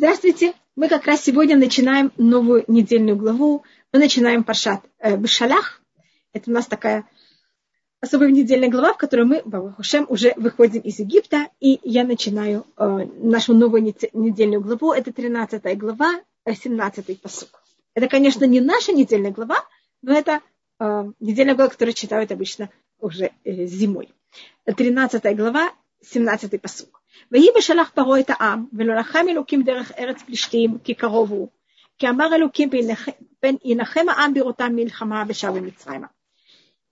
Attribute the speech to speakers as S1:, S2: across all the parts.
S1: Здравствуйте! Мы как раз сегодня начинаем новую недельную главу. Мы начинаем Паршат э, Бешалах. Это у нас такая особая недельная глава, в которой мы, Бабахушем, уже выходим из Египта. И я начинаю э, нашу новую недельную главу. Это 13 глава, 17 э, посук. Это, конечно, не наша недельная глава, но это э, недельная глава, которую читают обычно уже э, зимой. 13 глава, 17 посук. ויהי בשלח פרעה את העם, ולא נחם אלוקים דרך ארץ פלישתים, כי קרוב הוא. כי אמר אלוקים, ינחם העם בראותם מלחמה ושב מצרימה.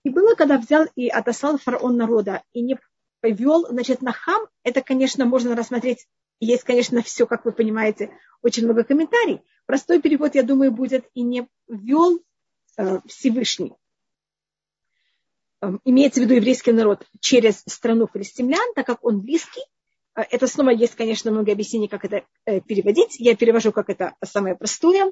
S1: И было, когда взял и отослал фараон народа, и не повел, значит, Нахам, это, конечно, можно рассмотреть, есть, конечно, все, как вы понимаете, очень много комментариев. Простой перевод, я думаю, будет и не ввел э, Всевышний. Э, имеется в виду еврейский народ через страну филистимлян, так как он близкий, а, это снова есть, конечно, много объяснений, как это э, переводить. Я перевожу, как это самое простое,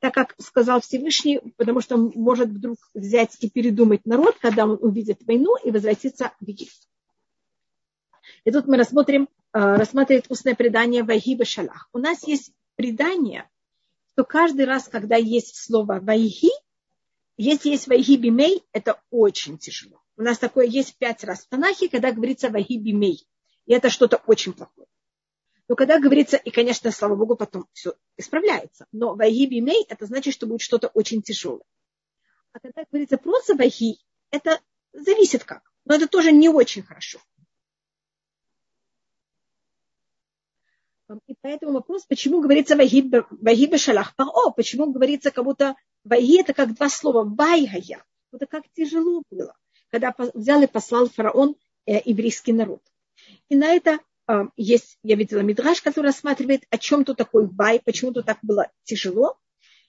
S1: так как сказал Всевышний, потому что может вдруг взять и передумать народ, когда он увидит войну и возвратиться в Египет. И тут мы рассмотрим, э, рассматривает устное предание Вайги Шалах. У нас есть предание, что каждый раз, когда есть слово Вайги, если есть Вайги Бимей, это очень тяжело. У нас такое есть пять раз в Танахе, когда говорится Вайги Бимей и это что-то очень плохое. Но когда говорится, и, конечно, слава Богу, потом все исправляется, но вайги бимей, это значит, что будет что-то очень тяжелое. А когда говорится просто вайги, это зависит как. Но это тоже не очень хорошо. И поэтому вопрос, почему говорится вайги бешалах паро, почему говорится как будто вайги это как два слова, вайгая, это как тяжело было, когда взял и послал фараон э, еврейский народ. И на это э, есть, я видела Мидраш, который рассматривает, о чем тут такой бай, почему тут так было тяжело.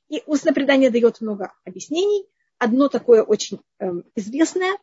S1: И устное предание дает много объяснений. Одно такое очень э, известное,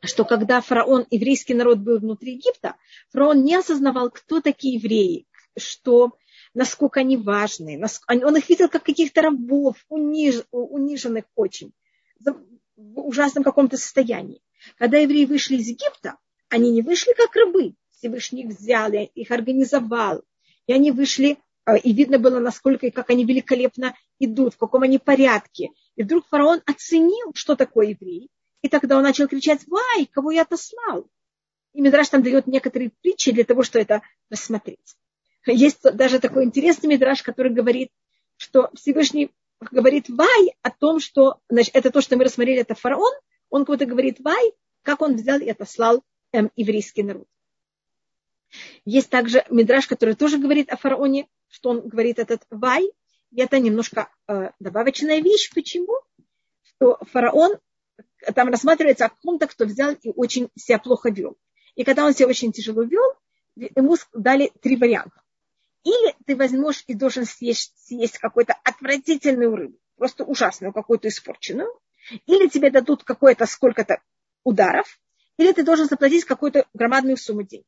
S1: что когда фараон, еврейский народ был внутри Египта, фараон не осознавал, кто такие евреи, что насколько они важны. Он их видел как каких-то рабов, униж, униженных очень, в ужасном каком-то состоянии. Когда евреи вышли из Египта, они не вышли как рабы. Всевышний взял, их организовал. И они вышли, э, и видно было, насколько и как они великолепно идут, в каком они порядке. И вдруг фараон оценил, что такое еврей. И тогда он начал кричать, вай, кого я отослал. И Мидраш там дает некоторые притчи для того, чтобы это рассмотреть. Есть даже такой интересный Мидраш, который говорит, что Всевышний говорит вай о том, что значит, это то, что мы рассмотрели, это фараон. Он кого-то говорит вай, как он взял и отослал эм, еврейский народ. Есть также Мидраш, который тоже говорит о фараоне, что он говорит этот вай. И это немножко э, добавочная вещь. Почему? Что фараон, там рассматривается о ком-то, кто взял и очень себя плохо вел. И когда он себя очень тяжело вел, ему дали три варианта. Или ты возьмешь и должен съесть, съесть какую-то отвратительную рыбу, просто ужасную, какую-то испорченную. Или тебе дадут какое-то сколько-то ударов, или ты должен заплатить какую-то громадную сумму денег.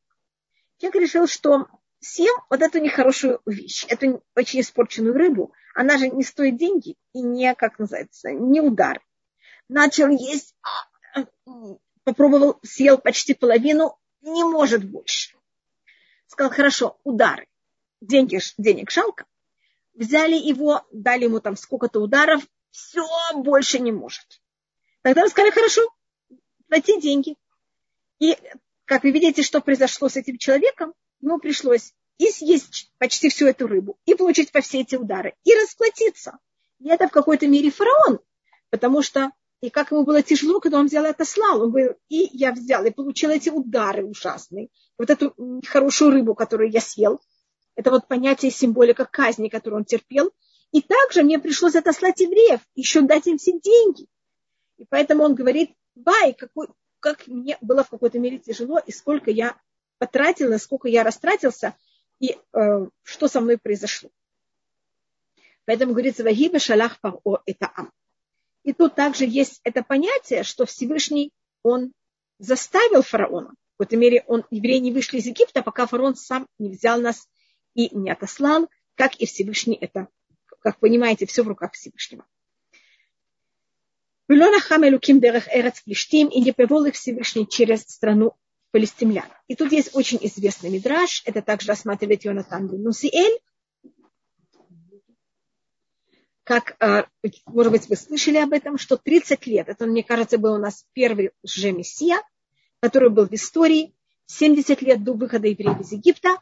S1: Человек решил, что съем вот эту нехорошую вещь, эту очень испорченную рыбу, она же не стоит деньги и не, как называется, не удар. Начал есть, попробовал, съел почти половину, не может больше. Сказал, хорошо, удары. Деньги, денег жалко. Взяли его, дали ему там сколько-то ударов, все, больше не может. Тогда сказали, хорошо, плати деньги. И, как вы видите, что произошло с этим человеком, ему пришлось и съесть почти всю эту рыбу, и получить по все эти удары, и расплатиться. И это в какой-то мере фараон, потому что и как ему было тяжело, когда он взял и отослал. Он говорил, и я взял и получил эти удары ужасные. Вот эту хорошую рыбу, которую я съел. Это вот понятие символика казни, которую он терпел. И также мне пришлось отослать евреев, еще дать им все деньги. И поэтому он говорит, бай, какой, как мне было в какой-то мере тяжело, и сколько я потратила, сколько я растратился, и э, что со мной произошло. Поэтому говорится, вагиба шалах паро это ам. И тут также есть это понятие, что Всевышний, он заставил фараона, в какой-то мере он, евреи не вышли из Египта, пока фараон сам не взял нас и не отослал, как и Всевышний это, как понимаете, все в руках Всевышнего. Вело нахам элюким дерех эрец плештим, и не повел их Всевышний через страну палестимлян. И тут есть очень известный мидраж, это также рассматривает Йонатан Бенусиэль, как, а, может быть, вы слышали об этом, что 30 лет, это, мне кажется, был у нас первый же Мессия, который был в истории, 70 лет до выхода евреев из Египта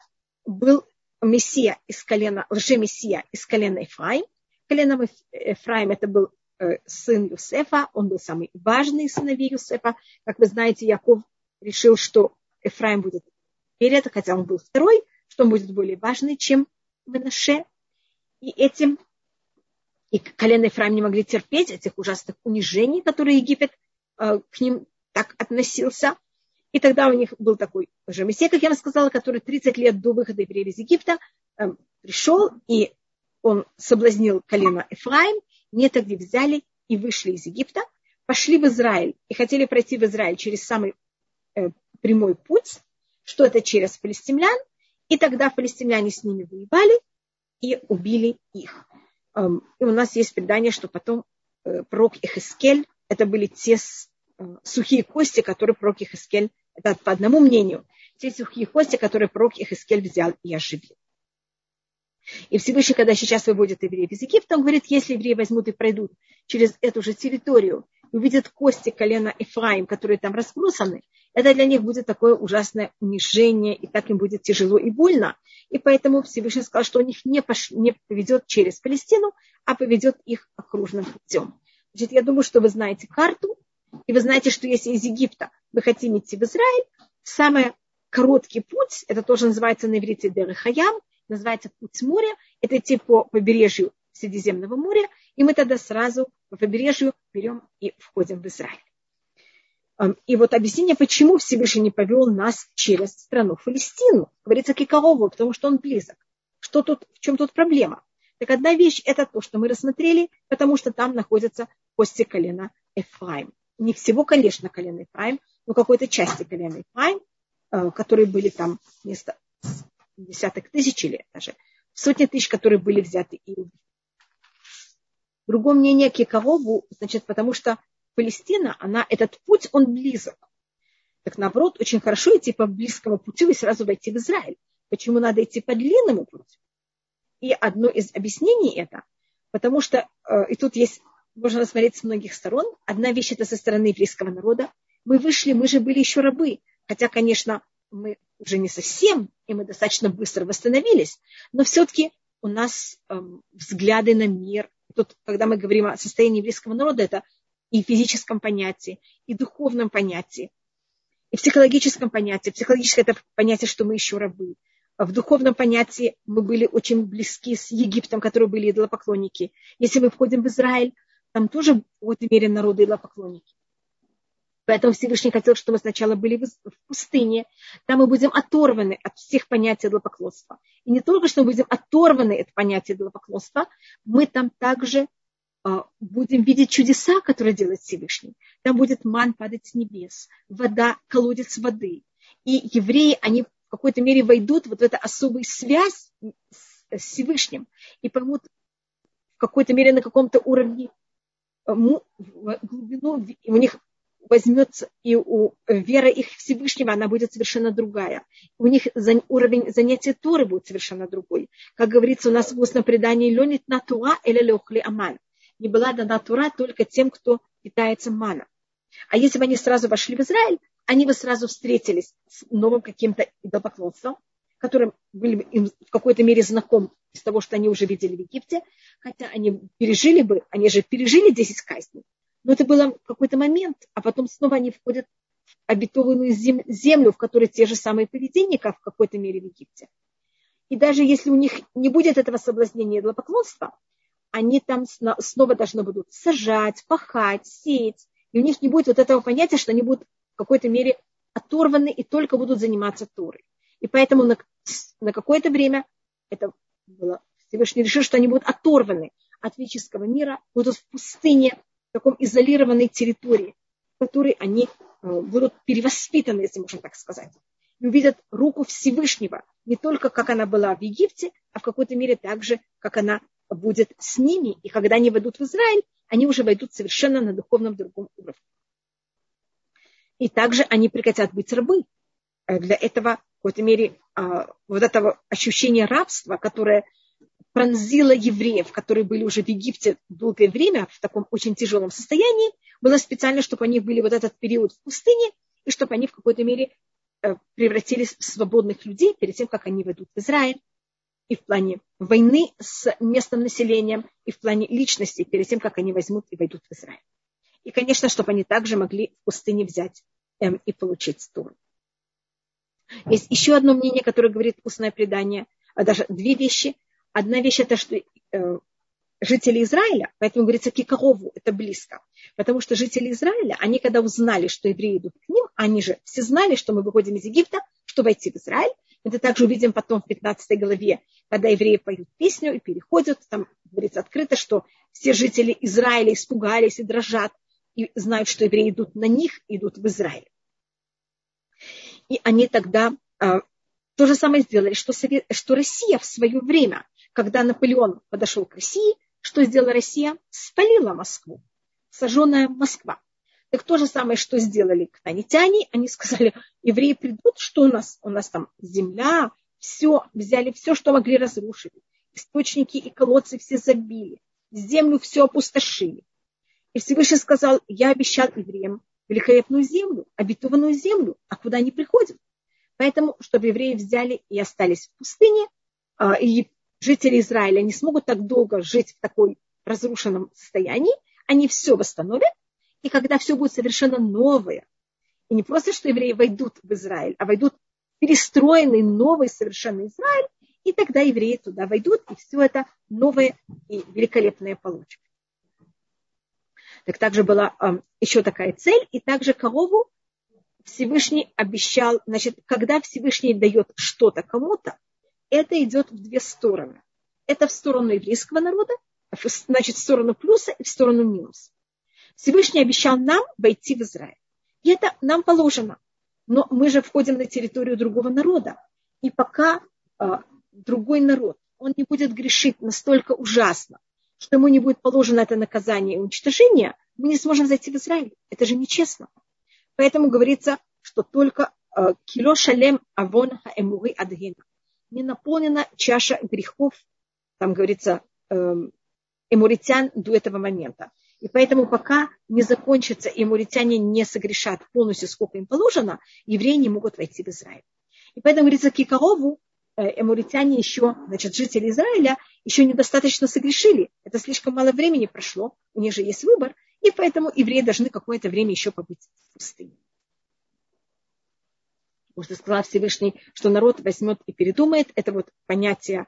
S1: был Мессия из колена, лже-Мессия из колена Ефраим. Коленом Ефраим это был сын Юсефа, он был самый важный из сыновей Юсефа. Как вы знаете, Яков решил, что Ефраим будет перед, хотя он был второй, что он будет более важный, чем Менаше. И этим и колено Ефраим не могли терпеть этих ужасных унижений, которые Египет э, к ним так относился. И тогда у них был такой уже Мессия, как я вам сказала, который 30 лет до выхода евреев из Египта э, пришел, и он соблазнил колено Ефраим, не тогда взяли и вышли из Египта, пошли в Израиль и хотели пройти в Израиль через самый э, прямой путь, что это через палестимлян, и тогда палестимляне с ними воевали и убили их. Эм, и у нас есть предание, что потом э, пророк Ихискель, это были те э, сухие кости, которые пророк Ихискель это по одному мнению, те сухие кости, которые пророк Ихискель взял и оживил. И Всевышний, когда сейчас выводит евреев из Египта, он говорит, если евреи возьмут и пройдут через эту же территорию, увидят кости колена Ефраим, которые там разбросаны, это для них будет такое ужасное унижение, и так им будет тяжело и больно. И поэтому Всевышний сказал, что он их не, пош... не поведет через Палестину, а поведет их окружным путем. Значит, я думаю, что вы знаете карту, и вы знаете, что если из Египта вы хотите идти в Израиль, самый короткий путь, это тоже называется на иврите Дерехаям, называется путь моря, это идти по побережью Средиземного моря, и мы тогда сразу по побережью берем и входим в Израиль. И вот объяснение, почему Всевышний повел нас через страну Палестину. Говорится Кикарову, потому что он близок. Что тут, в чем тут проблема? Так одна вещь – это то, что мы рассмотрели, потому что там находятся кости колена Эфраим. Не всего, конечно, колена Эфраим, но какой-то части колена Эфраим, э, которые были там вместо десяток тысяч или даже сотни тысяч, которые были взяты Иудой. Другое мнение Кикарову, значит, потому что Палестина, она, этот путь, он близок. Так наоборот, очень хорошо идти по близкому пути и сразу войти в Израиль. Почему надо идти по длинному пути? И одно из объяснений это, потому что, э, и тут есть, можно рассмотреть с многих сторон, одна вещь это со стороны еврейского народа. Мы вышли, мы же были еще рабы. Хотя, конечно, мы уже не совсем, и мы достаточно быстро восстановились, но все-таки у нас эм, взгляды на мир. Тут, когда мы говорим о состоянии еврейского народа, это и физическом понятии, и духовном понятии, и психологическом понятии. Психологическое это понятие, что мы еще рабы. В духовном понятии мы были очень близки с Египтом, которые были идолопоклонники. Если мы входим в Израиль, там тоже в какой-то мере народы идолопоклонники. Поэтому Всевышний хотел, чтобы мы сначала были в пустыне. Там мы будем оторваны от всех понятий идолопоклонства. И не только, что мы будем оторваны от понятия идолопоклонства, мы там также а, будем видеть чудеса, которые делает Всевышний. Там будет ман падать с небес, вода, колодец воды. И евреи, они в какой-то мере войдут вот в эту особую связь с Всевышним и поймут в какой-то мере на каком-то уровне э, глубину, у них возьмется, и у вера их Всевышнего, она будет совершенно другая. У них уровень занятия Торы будет совершенно другой. Как говорится у нас в устном предании, «Ленит натуа или лехли аман» не была дана Тура только тем, кто питается маном. А если бы они сразу вошли в Израиль, они бы сразу встретились с новым каким-то идолопоклонством, которым были бы им в какой-то мере знаком из того, что они уже видели в Египте, хотя они пережили бы, они же пережили 10 казней, но это был какой-то момент, а потом снова они входят в обетованную землю, в которой те же самые поведения, как в какой-то мере в Египте. И даже если у них не будет этого соблазнения идолопоклонства, они там снова должны будут сажать, пахать, сеять. И у них не будет вот этого понятия, что они будут в какой-то мере оторваны и только будут заниматься Торой. И поэтому на, на какое-то время это было, Всевышний решил, что они будут оторваны от физического мира, будут в пустыне, таком изолированной территории, в которой они э, будут перевоспитаны, если можно так сказать. И увидят руку Всевышнего, не только как она была в Египте, а в какой-то мере также, как она будет с ними, и когда они войдут в Израиль, они уже войдут совершенно на духовном другом уровне. И также они прекратят быть рабы. Э, для этого, в какой-то мере, а, вот этого ощущения рабства, которое пронзила евреев, которые были уже в Египте долгое время в таком очень тяжелом состоянии, было специально, чтобы они были вот этот период в пустыне, и чтобы они в какой-то мере э, превратились в свободных людей перед тем, как они войдут в Израиль, и в плане войны с местным населением, и в плане личности перед тем, как они возьмут и войдут в Израиль. И, конечно, чтобы они также могли в пустыне взять эм, и получить Тору. Есть еще одно мнение, которое говорит устное предание, а даже две вещи. Одна вещь это, что э, жители Израиля, поэтому говорится Кикарову, это близко. Потому что жители Израиля, они когда узнали, что евреи идут к ним, они же все знали, что мы выходим из Египта, чтобы войти в Израиль. Это также увидим потом в 15 главе, когда евреи поют песню и переходят, там говорится открыто, что все жители Израиля испугались и дрожат, и знают, что евреи идут на них, идут в Израиль. И они тогда а, то же самое сделали, что, Совет, что Россия в свое время, когда Наполеон подошел к России, что сделала Россия? Спалила Москву. Сожженная Москва. Так то же самое, что сделали кнанитяне. Они сказали, евреи придут, что у нас? У нас там земля, все, взяли все, что могли разрушить. Источники и колодцы все забили. Землю все опустошили. И Всевышний сказал, я обещал евреям великолепную землю, обетованную землю, а куда они приходят. Поэтому, чтобы евреи взяли и остались в пустыне, а, и жители Израиля не смогут так долго жить в такой разрушенном состоянии, они все восстановят, и когда все будет совершенно новое, и не просто, что евреи войдут в Израиль, а войдут перестроенный новый совершенно Израиль, и тогда евреи туда войдут, и все это новое и великолепное получат. Так также была э, еще такая цель, и также корову Всевышний обещал, значит, когда Всевышний дает что-то кому-то, это идет в две стороны. Это в сторону еврейского народа, значит, в сторону плюса и в сторону минуса. Всевышний обещал нам войти в Израиль. И это нам положено. Но мы же входим на территорию другого народа. И пока э, другой народ, он не будет грешить настолько ужасно, что ему не будет положено это наказание и уничтожение, мы не сможем зайти в Израиль. Это же нечестно. Поэтому говорится, что только э, кило шалем авон хаэмури адгена. Не наполнена чаша грехов, там говорится, эм, эмуритян до этого момента. И поэтому пока не закончится, и эмуритяне не согрешат полностью, сколько им положено, евреи не могут войти в Израиль. И поэтому говорится, Кикарову эмуритяне еще, значит, жители Израиля еще недостаточно согрешили. Это слишком мало времени прошло, у них же есть выбор, и поэтому евреи должны какое-то время еще побыть в пустыне. Потому что сказал Всевышний, что народ возьмет и передумает. Это вот понятие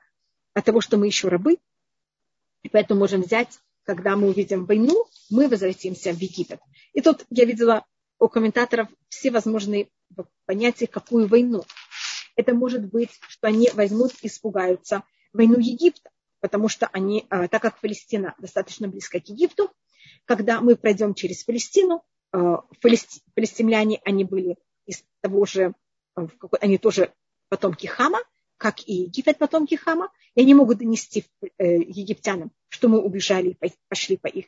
S1: от того, что мы еще рабы. И поэтому можем взять, когда мы увидим войну, мы возвратимся в Египет. И тут я видела у комментаторов все возможные понятия, какую войну. Это может быть, что они возьмут и испугаются войну Египта, потому что они, а, так как Палестина достаточно близко к Египту, когда мы пройдем через Палестину, э, палестимляне, они были из того же, они тоже потомки Хама, как и Египет потомки Хама, и они могут донести э, египтянам, что мы убежали и пошли по их,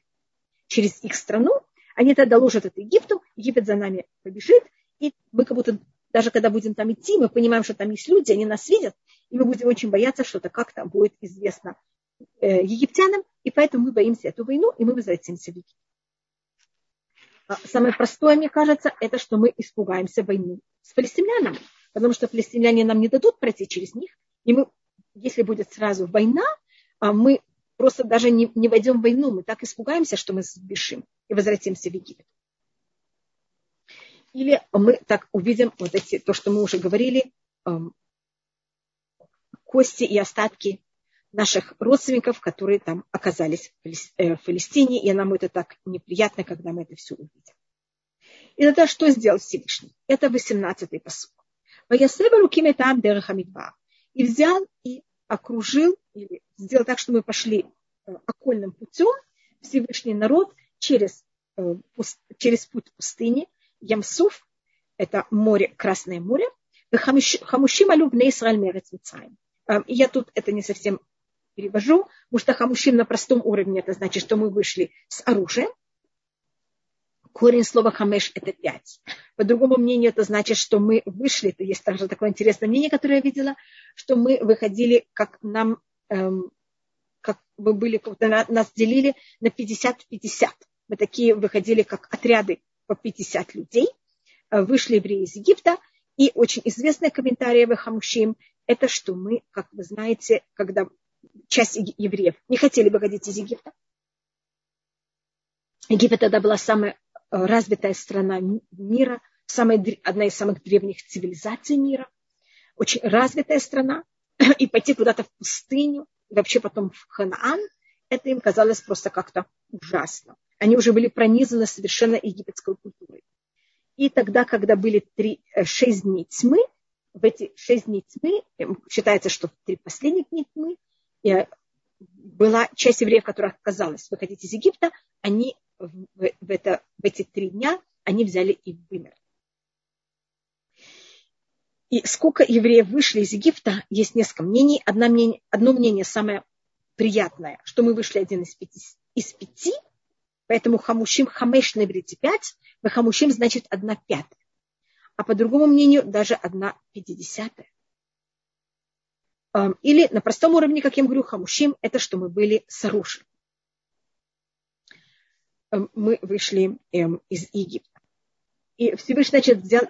S1: через их страну, они тогда доложат это Египту, Египет за нами побежит, и мы как будто, даже когда будем там идти, мы понимаем, что там есть люди, они нас видят, и мы будем очень бояться, что это как-то будет известно э, египтянам, и поэтому мы боимся эту войну, и мы возвратимся в Египет. А самое простое, мне кажется, это что мы испугаемся войны с палестинянами, потому что палестиняне нам не дадут пройти через них, и мы, если будет сразу война, а мы просто даже не, не войдем в войну, мы так испугаемся, что мы сбежим и возвратимся в Египет. Или мы так увидим вот эти, то, что мы уже говорили, эм, кости и остатки наших родственников, которые там оказались э, в Палестине, и нам это так неприятно, когда мы это все увидим. И тогда что сделал Всевышний? Это 18-й посуд. И взял и окружил, или сделал так, что мы пошли э, окольным путем, Всевышний народ через, э, через путь пустыни, Ямсуф, это море, Красное море, Хамушим алю бне Исраэль мерец я тут это не совсем перевожу. Муштаха мужчин на простом уровне, это значит, что мы вышли с оружием. Корень слова хамеш – это пять. По другому мнению, это значит, что мы вышли, это есть также такое интересное мнение, которое я видела, что мы выходили, как нам эм, мы были, нас делили на 50-50. Мы такие выходили как отряды по 50 людей. Э, вышли евреи из Египта. И очень известный комментарий в Хамушим – это что мы, как вы знаете, когда часть евреев не хотели выходить из Египта. Египет тогда была самая э, развитая страна мира, самая, одна из самых древних цивилизаций мира, очень развитая страна, и пойти куда-то в пустыню, и вообще потом в Ханаан, это им казалось просто как-то ужасно. Они уже были пронизаны совершенно египетской культурой. И тогда, когда были три, э, шесть дней тьмы, в эти шесть дней тьмы, считается, что три последних дней тьмы, была часть евреев, которая отказалась выходить из Египта, они в, это, в эти три дня они взяли и вымерли. И сколько евреев вышли из Египта, есть несколько мнений. Одно мнение, одно мнение самое приятное, что мы вышли один из пяти, из пяти поэтому хамушим хамеш на иврите пять, хамушим значит одна пятая. А по другому мнению, даже одна пятидесятая. Или на простом уровне, как я говорю, хамушим, это что мы были сорушены. Мы вышли эм, из Египта. И Всевышний, значит, взял,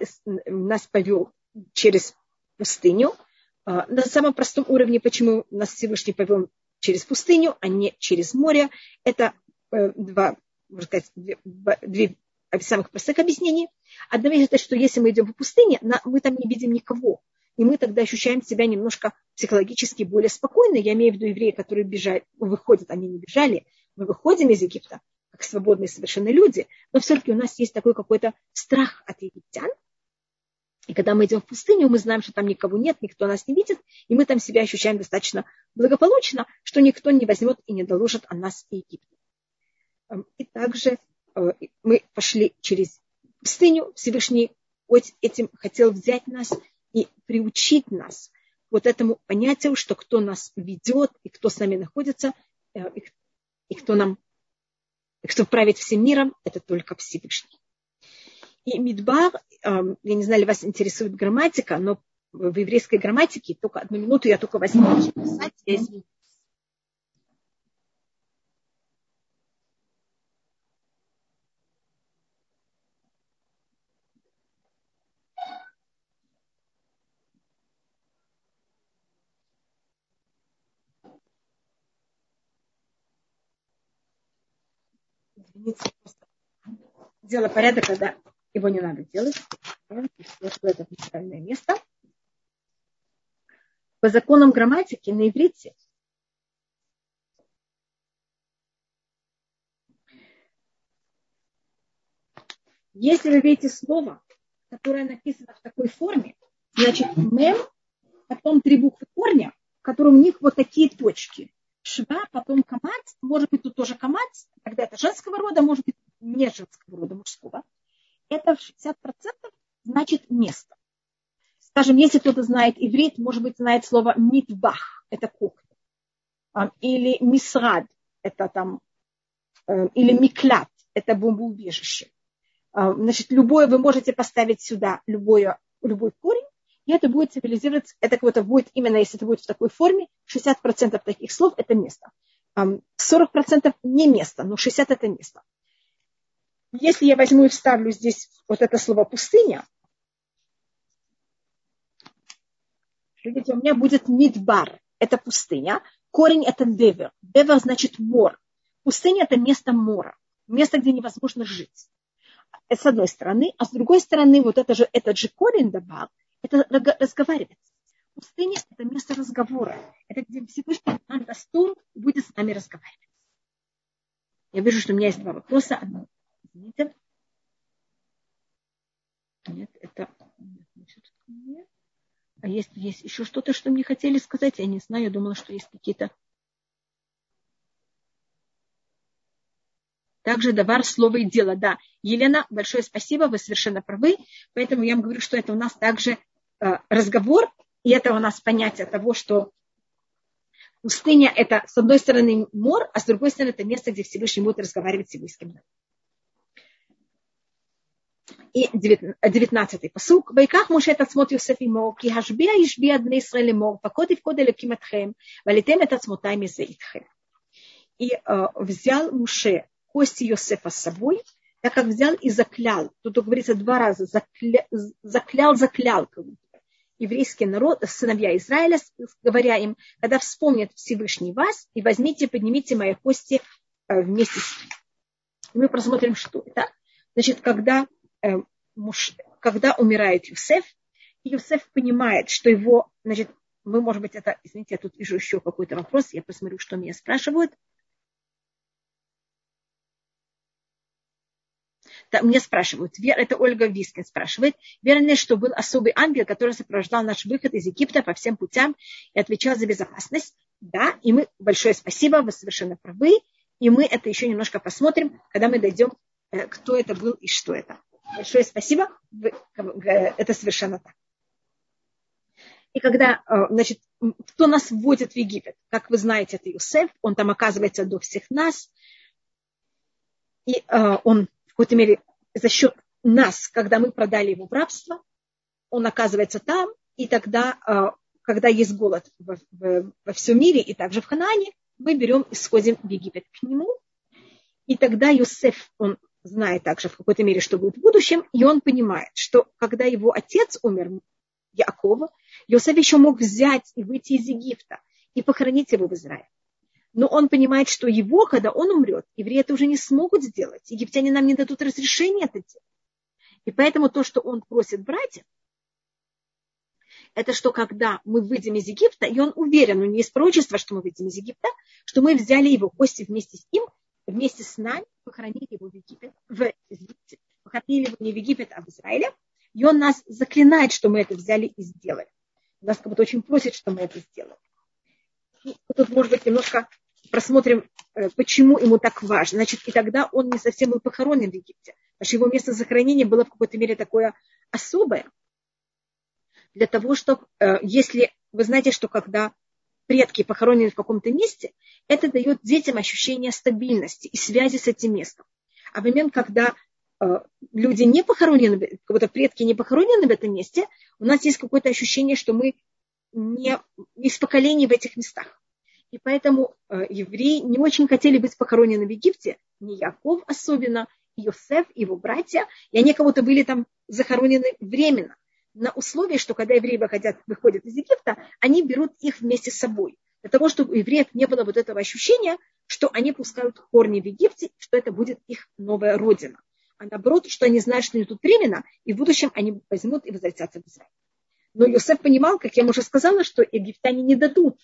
S1: нас повел через пустыню. А, на самом простом уровне, почему нас Всевышний повел через пустыню, а не через море, это э, два, можно сказать, две самых простых объяснений. Одно из это, что если мы идем по пустыне, мы там не видим никого. И мы тогда ощущаем себя немножко психологически более спокойно. Я имею в виду евреи, которые бежали, выходят, они не бежали. Мы выходим из Египта, как свободные совершенно люди, но все-таки у нас есть такой какой-то страх от египтян, и когда мы идем в пустыню, мы знаем, что там никого нет, никто нас не видит, и мы там себя ощущаем достаточно благополучно, что никто не возьмет и не доложит о нас и Египте. Эм, и также э, мы пошли через пустыню. Всевышний этим хотел взять нас и приучить нас вот этому понятию, что кто нас ведет и кто с нами находится, э, и кто нам, и кто правит всем миром, это только Всевышний. И Мидбар, я не знаю, ли вас интересует грамматика, но в еврейской грамматике, только одну минуту я только возьму писать, я извиняюсь. Извините, просто дело порядок, когда его не надо делать. Это неправильное место. По законам грамматики на иврите Если вы видите слово, которое написано в такой форме, значит мем, потом три буквы корня, в котором у них вот такие точки. Шва, потом камац, может быть тут тоже камац, тогда это женского рода, может быть не женского рода, мужского это в 60% значит место. Скажем, если кто-то знает иврит, может быть, знает слово митбах, это кухня. Или мисрад, это там, э, или миклят, это бомбоубежище. Значит, любое вы можете поставить сюда, любое, любой корень, и это будет цивилизироваться, это вот будет именно, если это будет в такой форме, 60% таких слов – это место. 40% не место, но 60% это место. Если я возьму и вставлю здесь вот это слово пустыня, видите, у меня будет мидбар, это пустыня, корень это девер, девер значит мор, пустыня это место мора, место, где невозможно жить. Это с одной стороны, а с другой стороны, вот это же, этот же корень добавил, это разговаривать. Пустыня – это место разговора. Это где Всевышний нам даст будет с нами разговаривать. Я вижу, что у меня есть два вопроса. Одно Извините. Нет, это... А есть, есть еще что-то, что мне хотели сказать? Я не знаю, я думала, что есть какие-то... Также давар, слово и дело. Да, Елена, большое спасибо, вы совершенно правы. Поэтому я вам говорю, что это у нас также э, разговор, и это у нас понятие того, что пустыня – это, с одной стороны, мор, а с другой стороны, это место, где Всевышний будет разговаривать с Всевышним. И 19-й посук. «Вайках Моше это смотр Йосеф и мор, ки хашбия ишбия дны Исраэль мор, покод и вкод элаким атхем, валитем это смотай мизе итхем». И э, взял Муше кости Йосефа с собой, так как взял и заклял. Тут говорится два раза, закля, заклял, заклял, как будто Еврейский народ, сыновья Израиля, говоря им, когда вспомнят Всевышний вас, и возьмите, поднимите мои кости э, вместе с ним. Мы просмотрим, что это. Значит, когда, э, муж, когда умирает Юсеф, Юсеф понимает, что его, значит, мы, может быть, это, извините, я тут вижу еще какой-то вопрос, я посмотрю, что меня спрашивают. Да, мне спрашивают, это Ольга Вискин спрашивает, верно что был особый ангел, который сопровождал наш выход из Египта по всем путям и отвечал за безопасность? Да, и мы, большое спасибо, вы совершенно правы, и мы это еще немножко посмотрим, когда мы дойдем, э, кто это был и что это. Большое спасибо, вы, это совершенно так. И когда, э, значит, кто нас вводит в Египет? Как вы знаете, это Юсеф, он там оказывается до всех нас. И э, он какой-то мере за счет нас, когда мы продали его в рабство, он оказывается там, и тогда, а, когда есть голод во, во, всем мире и также в Ханаане, мы берем и сходим в Египет к нему. И тогда Юсеф, он знает также в какой-то мере, что будет в будущем, и он понимает, что когда его отец умер, Якова, Йосеф еще мог взять и выйти из Египта и похоронить его в Израиле но он понимает, что его, когда он умрет, евреи это уже не смогут сделать. Египтяне нам не дадут разрешения это делать. И поэтому то, что он просит братьев, это что когда мы выйдем из Египта, и он уверен, у него есть пророчество, что мы выйдем из Египта, что мы взяли его кости вместе с ним, вместе с нами, похоронили его в Египет, в Египте, похоронили его не в Египет, а в Израиле, и он нас заклинает, что мы это взяли и сделали. Нас как будто очень просит, что мы это сделали. Тут, может быть, немножко просмотрим, э, почему ему так важно. Значит, и тогда он не совсем был похоронен в Египте. Потому что его место захоронения было в какой-то мере такое особое. Для того, чтобы, э, если вы знаете, что когда предки похоронены в каком-то месте, это дает детям ощущение стабильности и связи с этим местом. А в момент, когда э, люди не похоронены, как будто предки не похоронены в этом месте, у нас есть какое-то ощущение, что мы не из поколений в этих местах. И поэтому евреи не очень хотели быть похоронены в Египте, не Яков особенно, Йосеф, его братья, и они кого-то были там захоронены временно, на условии, что когда евреи выходят, выходят из Египта, они берут их вместе с собой, для того, чтобы у евреев не было вот этого ощущения, что они пускают корни в Египте, что это будет их новая родина. А наоборот, что они знают, что они тут временно, и в будущем они возьмут и возвратятся в Израиль. Но Йосеф понимал, как я уже сказала, что египтяне не дадут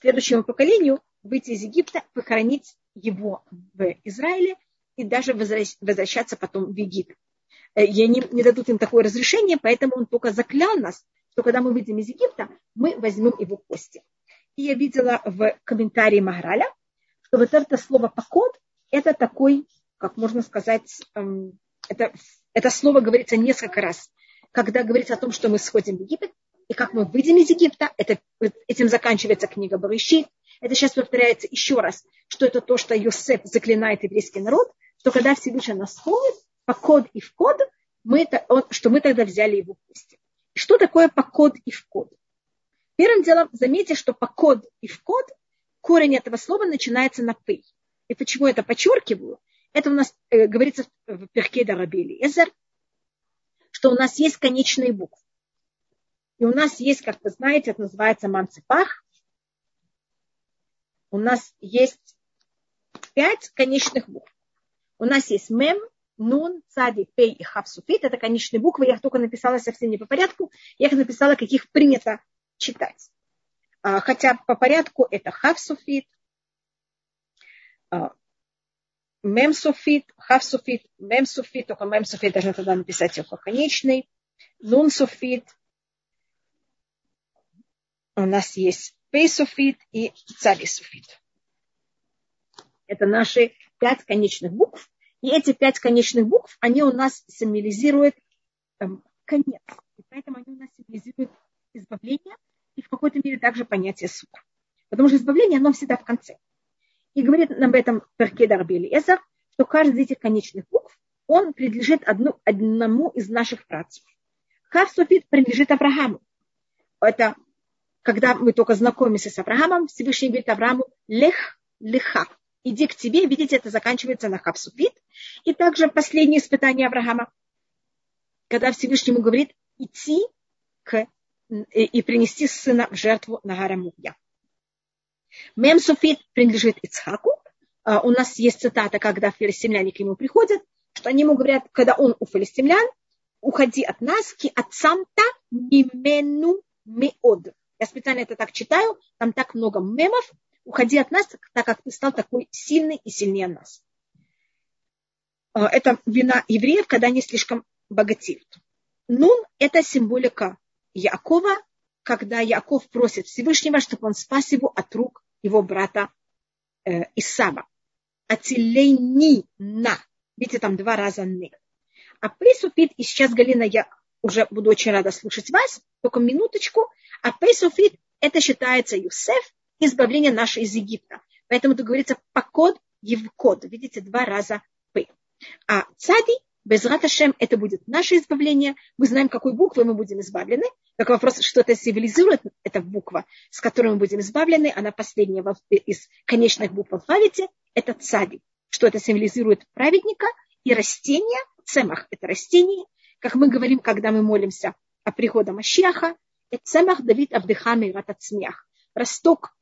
S1: следующему поколению выйти из Египта, похоронить его в Израиле и даже возвращаться потом в Египет. Э, и они не дадут им такое разрешение, поэтому он только заклял нас, что когда мы выйдем из Египта, мы возьмем его кости. И я видела в комментарии Маграля, что вот это слово «покот» – это такой, как можно сказать, эм, это, это слово говорится несколько раз когда говорится о том, что мы сходим в Египет, и как мы выйдем из Египта, это, этим заканчивается книга Барыши. Это сейчас повторяется еще раз, что это то, что Йосеф заклинает еврейский народ, что когда Всевышний нас вспомнит, по код и в код, мы он, что мы тогда взяли его гости. Что такое по код и в код? Первым делом заметьте, что по код и в код корень этого слова начинается на «п». И почему это подчеркиваю? Это у нас э, говорится в Перке Дарабели Эзер, что у нас есть конечные буквы. И у нас есть, как вы знаете, это называется манцепах. У нас есть пять конечных букв. У нас есть мем, нун, цади, пей и хавсуфит. Это конечные буквы. Я их только написала совсем не по порядку. Я их написала, каких принято читать. А, хотя по порядку это хавсуфит, а, мемсуфит, хавсуфит, мемсуфит, только мемсуфит должны тогда написать его конечный, нунсуфит, у нас есть пейсуфит и царисуфит. Это наши пять конечных букв. И эти пять конечных букв, они у нас символизируют эм, конец. И поэтому они у нас символизируют избавление и в какой-то мере также понятие суда. Потому что избавление, оно всегда в конце. И говорит нам об этом Перке Дарбели Эзер, что каждый из этих конечных букв, он принадлежит одну, одному из наших працев. Хавсуфит принадлежит Аврааму. Это когда мы только знакомимся с Авраамом, Всевышний говорит Аврааму «Лех, леха». иди к тебе. Видите, это заканчивается на хапсуфит. И также последнее испытание Авраама, когда Всевышнему говорит идти к, и принести сына в жертву на горе Мугья. Мем Суфит принадлежит Ицхаку. А, у нас есть цитата, когда филистимляне к нему приходят, что они ему говорят, когда он у филистимлян, уходи от нас, ки отцам-то мимену меод. Я специально это так читаю, там так много мемов. Уходи от нас, так как ты стал такой сильный и сильнее нас. А, это вина евреев, когда они слишком богатеют. Нун – это символика Якова, когда Яков просит Всевышнего, чтобы он спас его от рук его брата э, Исава. Ацилейни на. Видите, там два раза не. А присупит, и сейчас, Галина, я уже буду очень рада слушать вас, только минуточку. А присупит, это считается Юсеф, избавление наше из Египта. Поэтому это говорится покод, евкод. Видите, два раза п. А цади без раташем это будет наше избавление. Мы знаем, какой буквой мы будем избавлены. Только вопрос, что это символизирует, эта буква, с которой мы будем избавлены. Она последняя из конечных букв в алфавите. Это цади. Что это символизирует праведника и растение. Цемах – это растение. Как мы говорим, когда мы молимся о приходе Цемах Давид Авдыхами Ратацмях. Росток,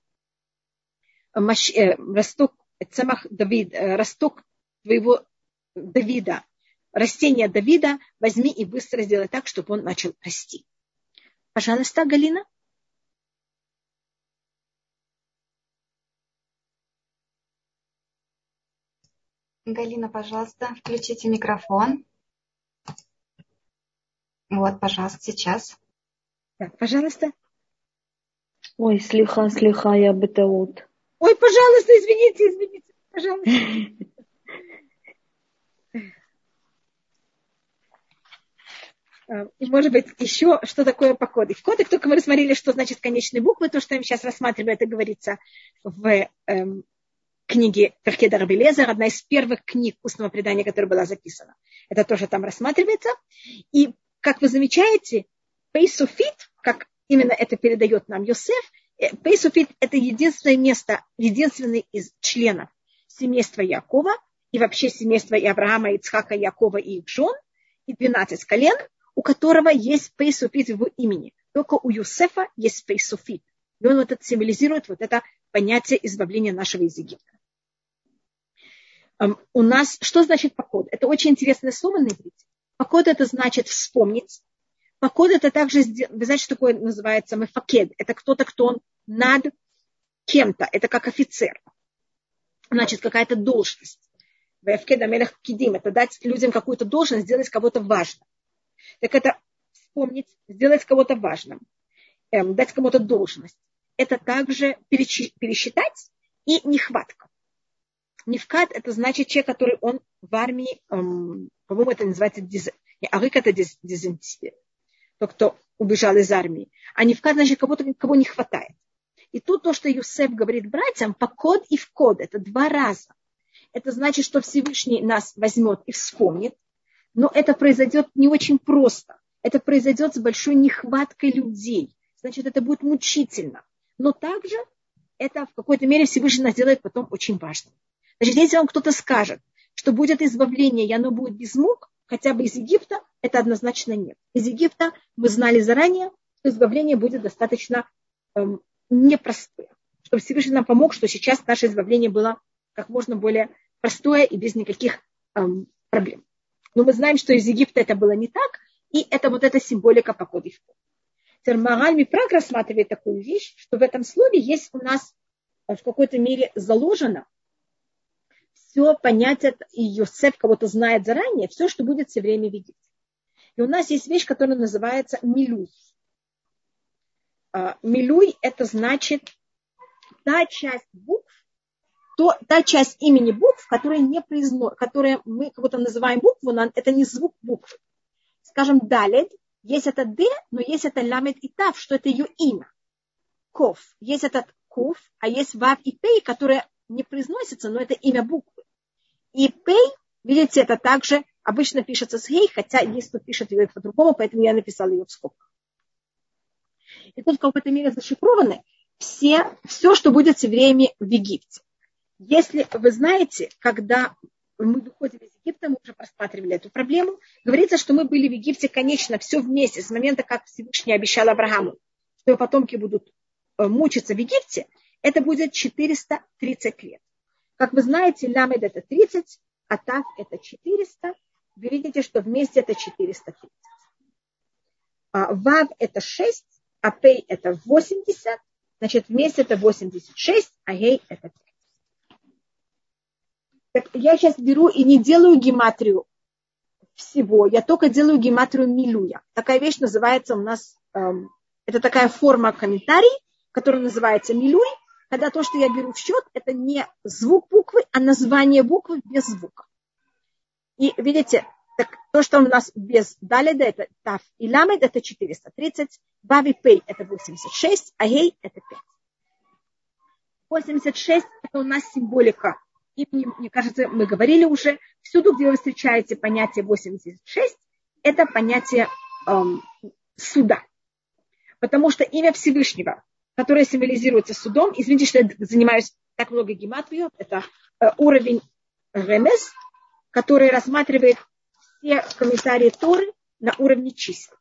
S1: маш, э, росток, цемах Давид, э, росток твоего Давида, растение Давида возьми и быстро сделай так, чтобы он начал расти. Пожалуйста, Галина.
S2: Галина, пожалуйста, включите микрофон. Вот, пожалуйста, сейчас.
S1: Так, пожалуйста.
S3: Ой, слиха, слиха, я бы бетаут.
S1: Ой, пожалуйста, извините, извините, пожалуйста. Э, и, может быть, еще что такое по кодекс. Кодекс, только мы рассмотрели, что значит конечные буквы, то, что мы сейчас рассматриваем, это говорится в эм, книге Пиркей де-рабби Элиэзер, одна из первых книг устного предания, которая была записана. Это тоже там рассматривается. И, как вы замечаете, פ סופית, как именно это передает нам Йосеф, э, פ סופית – это единственное место, единственный из членов семейства Якова, и вообще семейства и Авраама, Ицхака, Якова и их жен, и 12 колен – у которого есть פ סופית в его имени. Только у Юсефа есть פ סופית. И он вот это символизирует вот это понятие избавления нашего из Египта. Um, у нас, что значит покод? Это очень интересное слово на иврите. Покод это значит вспомнить. Покод это также, вы знаете, что такое называется мефакед? Это кто-то, кто он над кем-то. Это как офицер. Значит, какая-то должность. Вефкеда мелех кидим. Это дать людям какую-то должность, сделать кого-то важным так это вспомнить, сделать кого-то важным, эм, дать кому-то должность. Это также пересчитать и нехватка. Невкат – это значит человек, который он в армии, эм, по-моему, это называется диз... арык – это диз... тот, кто убежал из армии. А невкат – значит, кого-то, кого не хватает. И тут то, что Юсеф говорит братьям, по код и в код, это два раза. Это значит, что Всевышний нас возьмет и вспомнит, но это произойдет не очень просто. Это произойдет с большой нехваткой людей. Значит, это будет мучительно. Но также это в какой-то мере Всевышний нас делает потом очень важным. Значит, если вам кто-то скажет, что будет избавление, и оно будет без мук, хотя бы из Египта, это однозначно нет. Из Египта мы знали заранее, что избавление будет достаточно эм, непростое. Чтобы Всевышний нам помог, что сейчас наше избавление было как можно более простое и без никаких эм, проблем. Но мы знаем, что из Египта это было не так, и это вот эта символика по кодифу. Термагаль Мипраг рассматривает такую вещь, что в этом слове есть у нас в какой-то мере заложено все понятие, и Йосеф кого-то знает заранее, все, что будет все время видеть. И у нас есть вещь, которая называется милуй. А, милуй – это значит та часть букв, то, та часть имени букв, которая не произно, которая мы будто называем букву, но это не звук буквы. Скажем, далед, есть это д, но есть это ламет и тав, что это ее имя. Ков. Есть этот ков, а есть вав и пей, которые не произносятся, но это имя буквы. И пей, видите, это также обычно пишется с гей, хотя есть кто пишет ее по-другому, поэтому я написала ее в скобках. И тут в какой-то мере зашифрованы все, все, что будет с евреями в Египте. Если вы знаете, когда мы выходим из Египта, мы уже просматривали эту проблему, говорится, что мы были в Египте, конечно, все вместе, с момента, как Всевышний обещал Аврааму, что его потомки будут э, мучиться в Египте, это будет 430 лет. Как вы знаете, Ламед это 30, а так это 400. Вы видите, что вместе это 430. А Вав это 6, а Пей это 80, значит вместе это 86, а Гей это 5. Так я сейчас беру и не делаю гематрию всего, я только делаю гематрию милуя. Такая вещь называется у нас, эм, это такая форма комментарий, которая называется милуй, когда то, что я беру в счет, это не звук буквы, а название буквы без звука. И видите, так то, что у нас без даледа, это тав и ламед, это 430, бави пей, это 86, а гей, это 5. 86 это у нас символика имени, мне кажется, мы говорили уже, всюду, где вы встречаете понятие 86, это понятие эм, суда. Потому что имя Всевышнего, которое символизируется судом, извините, что я занимаюсь так много гематрию, это э, уровень ремес, который рассматривает все комментарии Торы на уровне чисел.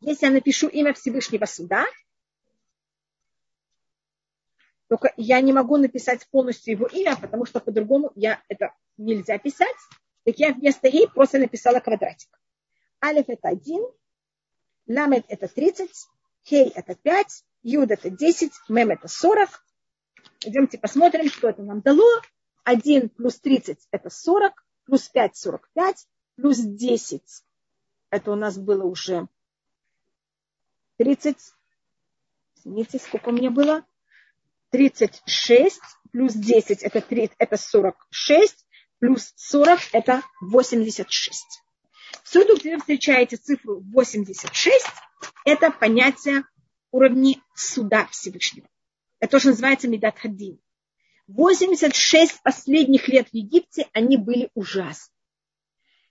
S1: Если я напишу имя Всевышнего суда, только я не могу написать полностью его имя, потому что по-другому я это нельзя писать. Так я вместо «и» просто написала квадратик. Алиф это один, ламет это 30, хей это 5, юд это 10, мем это 40. Идемте посмотрим, что это нам дало. 1 плюс 30 это 40, плюс 5 45, плюс 10 это у нас было уже 30. Извините, сколько у меня было? 36 плюс 10 это, 3, это 46, плюс 40 это 86. Всюду, где вы встречаете цифру 86, это понятие уровня суда Всевышнего. Это то, что называется Медат Хадин. 86 последних лет в Египте, они были ужасны.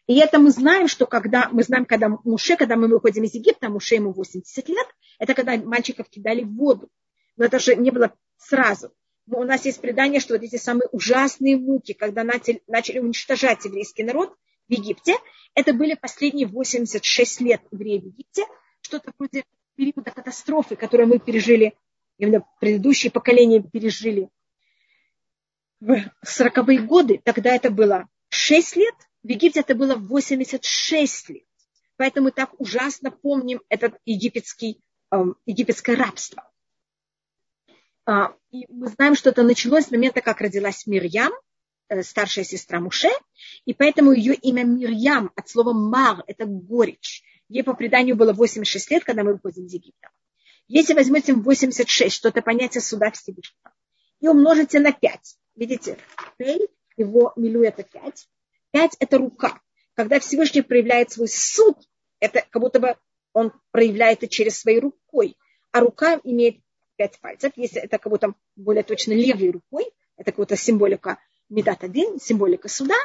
S1: И это мы знаем, что когда мы знаем, когда Муше, когда мы выходим из Египта, Муше ему 80 лет, это когда мальчиков кидали в воду. Но это же не было сразу. Но у нас есть предание, что вот эти самые ужасные муки, когда начали, начали уничтожать еврейский народ в Египте, это были последние 86 лет евреев в Египте, что-то вроде периода катастрофы, которую мы пережили, именно предыдущие поколения пережили в 40-е годы. Тогда это было 6 лет, в Египте это было 86 лет. Поэтому так ужасно помним этот египетский, э, египетское рабство. А, и мы знаем, что это началось с момента, как родилась Мирьям, э, старшая сестра Муше, и поэтому ее имя Мирьям от слова мар – это горечь. Ей по преданию было 86 лет, когда мы выходим из Египта. Если возьмете 86, что это понятие суда Всевышнего, и умножите на 5, видите, пей, его милю это 5, 5 это рука. Когда Всевышний проявляет свой суд, это как будто бы он проявляет это через своей рукой, а рука имеет пять пальцев. Если это как будто более точно левой рукой, это как будто символика Медат 1, символика суда,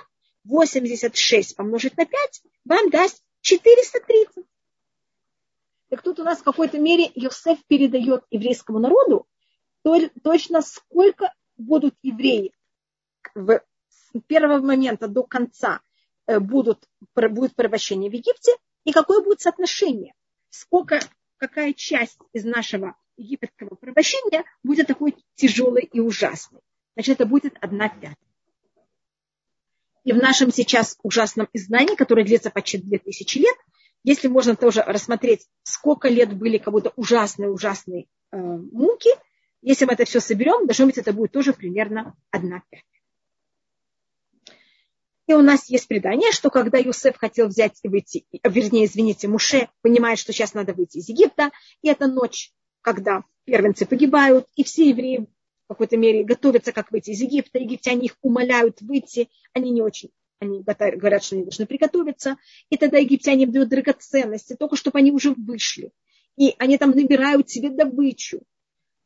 S1: 86 помножить на 5 вам даст 430. Так тут у нас в какой-то мере Йосеф передает еврейскому народу точно сколько будут евреи с первого момента до конца э, будут, будет порабощение в Египте и какое будет соотношение. Сколько, какая часть из нашего египетского порабощения будет такой тяжелой и ужасной. Значит, это будет одна пятая. И в нашем сейчас ужасном издании, которое длится почти 2000 лет, если можно тоже рассмотреть, сколько лет были как будто ужасные-ужасные э, муки, если мы это все соберем, должно быть, это будет тоже примерно одна пятая. И у нас есть предание, что когда Юсеф хотел взять и выйти, вернее, извините, Муше понимает, что сейчас надо выйти из Египта, и эта ночь когда первенцы погибают, и все евреи в какой-то мере готовятся, как выйти из Египта. Египтяне их умоляют выйти, они не очень они говорят, что они должны приготовиться, и тогда египтяне им дают драгоценности, только чтобы они уже вышли. И они там набирают себе добычу.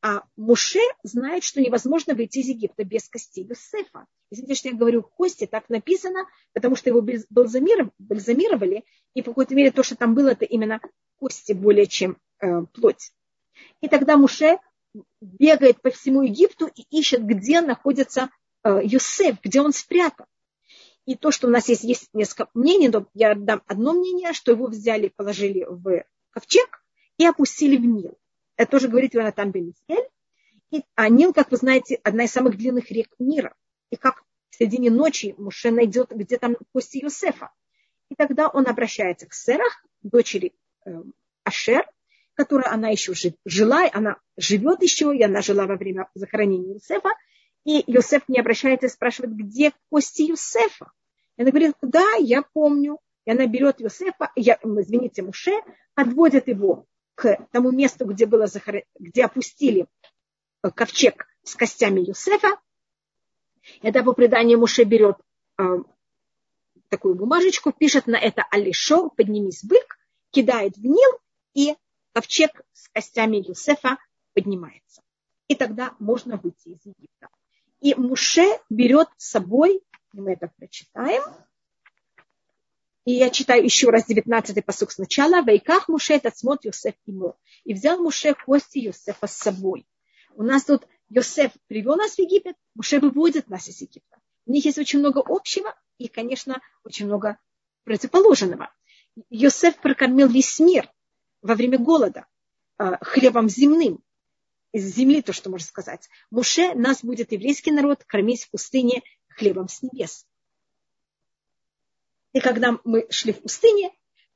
S1: А Муше знает, что невозможно выйти из Египта без костей Юсефа. Извините, что я говорю кости, так написано, потому что его бальзамировали, и в какой-то мере то, что там было, это именно кости более чем э, плоть. И тогда Муше бегает по всему Египту и ищет, где находится э, Юсеф, где он спрятан. И то, что у нас есть, есть несколько мнений, но я дам одно мнение, что его взяли, положили в ковчег и опустили в Нил. Это тоже говорит Ионатан Бенисель. И, а Нил, как вы знаете, одна из самых длинных рек мира. И как в середине ночи Муше найдет, где там кости Юсефа. И тогда он обращается к Серах, дочери э, Ашер, которая она еще жила, она живет еще, и она жила во время захоронения Юсефа. И Юсеф не обращается и спрашивает, где кости Юсефа. И она говорит, да, я помню. И она берет Юсефа, я, извините, Муше, отводит его к тому месту, где, было захор... где опустили ковчег с костями Юсефа. Это по преданию Муше берет э, такую бумажечку, пишет на это Алишо, поднимись бык, кидает в Нил, и ковчег с костями Юсефа поднимается. И тогда можно выйти из Египта. И Муше берет с собой, мы это прочитаем, и я читаю еще раз 19-й посук сначала. Вайках Муше этот смотр Йосеф ему. И взял Муше кости Йосефа с собой. У нас тут Йосеф привел нас в Египет, Муше выводит нас из Египта. У них есть очень много общего и, конечно, очень много противоположного. Йосеф прокормил весь мир во время голода а, хлебом земным, из земли, то, что можно сказать. Муше нас будет еврейский народ кормить в пустыне хлебом с небес. И когда мы шли в пустыне,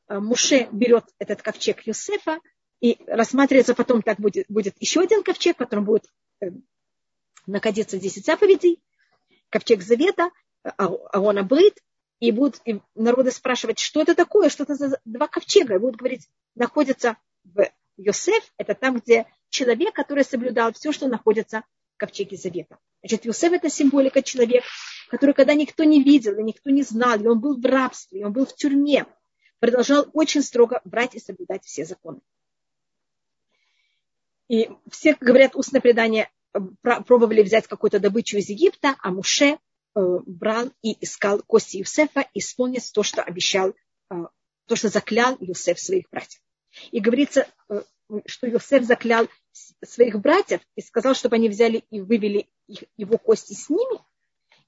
S1: а, Муше берет этот ковчег Юсефа, и рассматривается потом, так будет, будет еще один ковчег, в котором будет э, находиться 10 заповедей, ковчег Завета, Аона Брит, и будут народы спрашивать, что это такое, что это за два ковчега, и будут говорить, находится в Йосеф, это там, где человек, который соблюдал все, что находится в ковчеге Завета. Значит, Йосеф это символика человека, который когда никто не видел, и никто не знал, и он был в рабстве, и он был в тюрьме, продолжал очень строго брать и соблюдать все законы. И все, говорят, устное предание пробовали взять какую-то добычу из Египта, а Муше Э, брал и искал кости Юсефа, исполнить то, что обещал, э, то, что заклял Юсеф своих братьев. И говорится, э, что Юсеф заклял своих братьев и сказал, чтобы они взяли и вывели его кости с ними.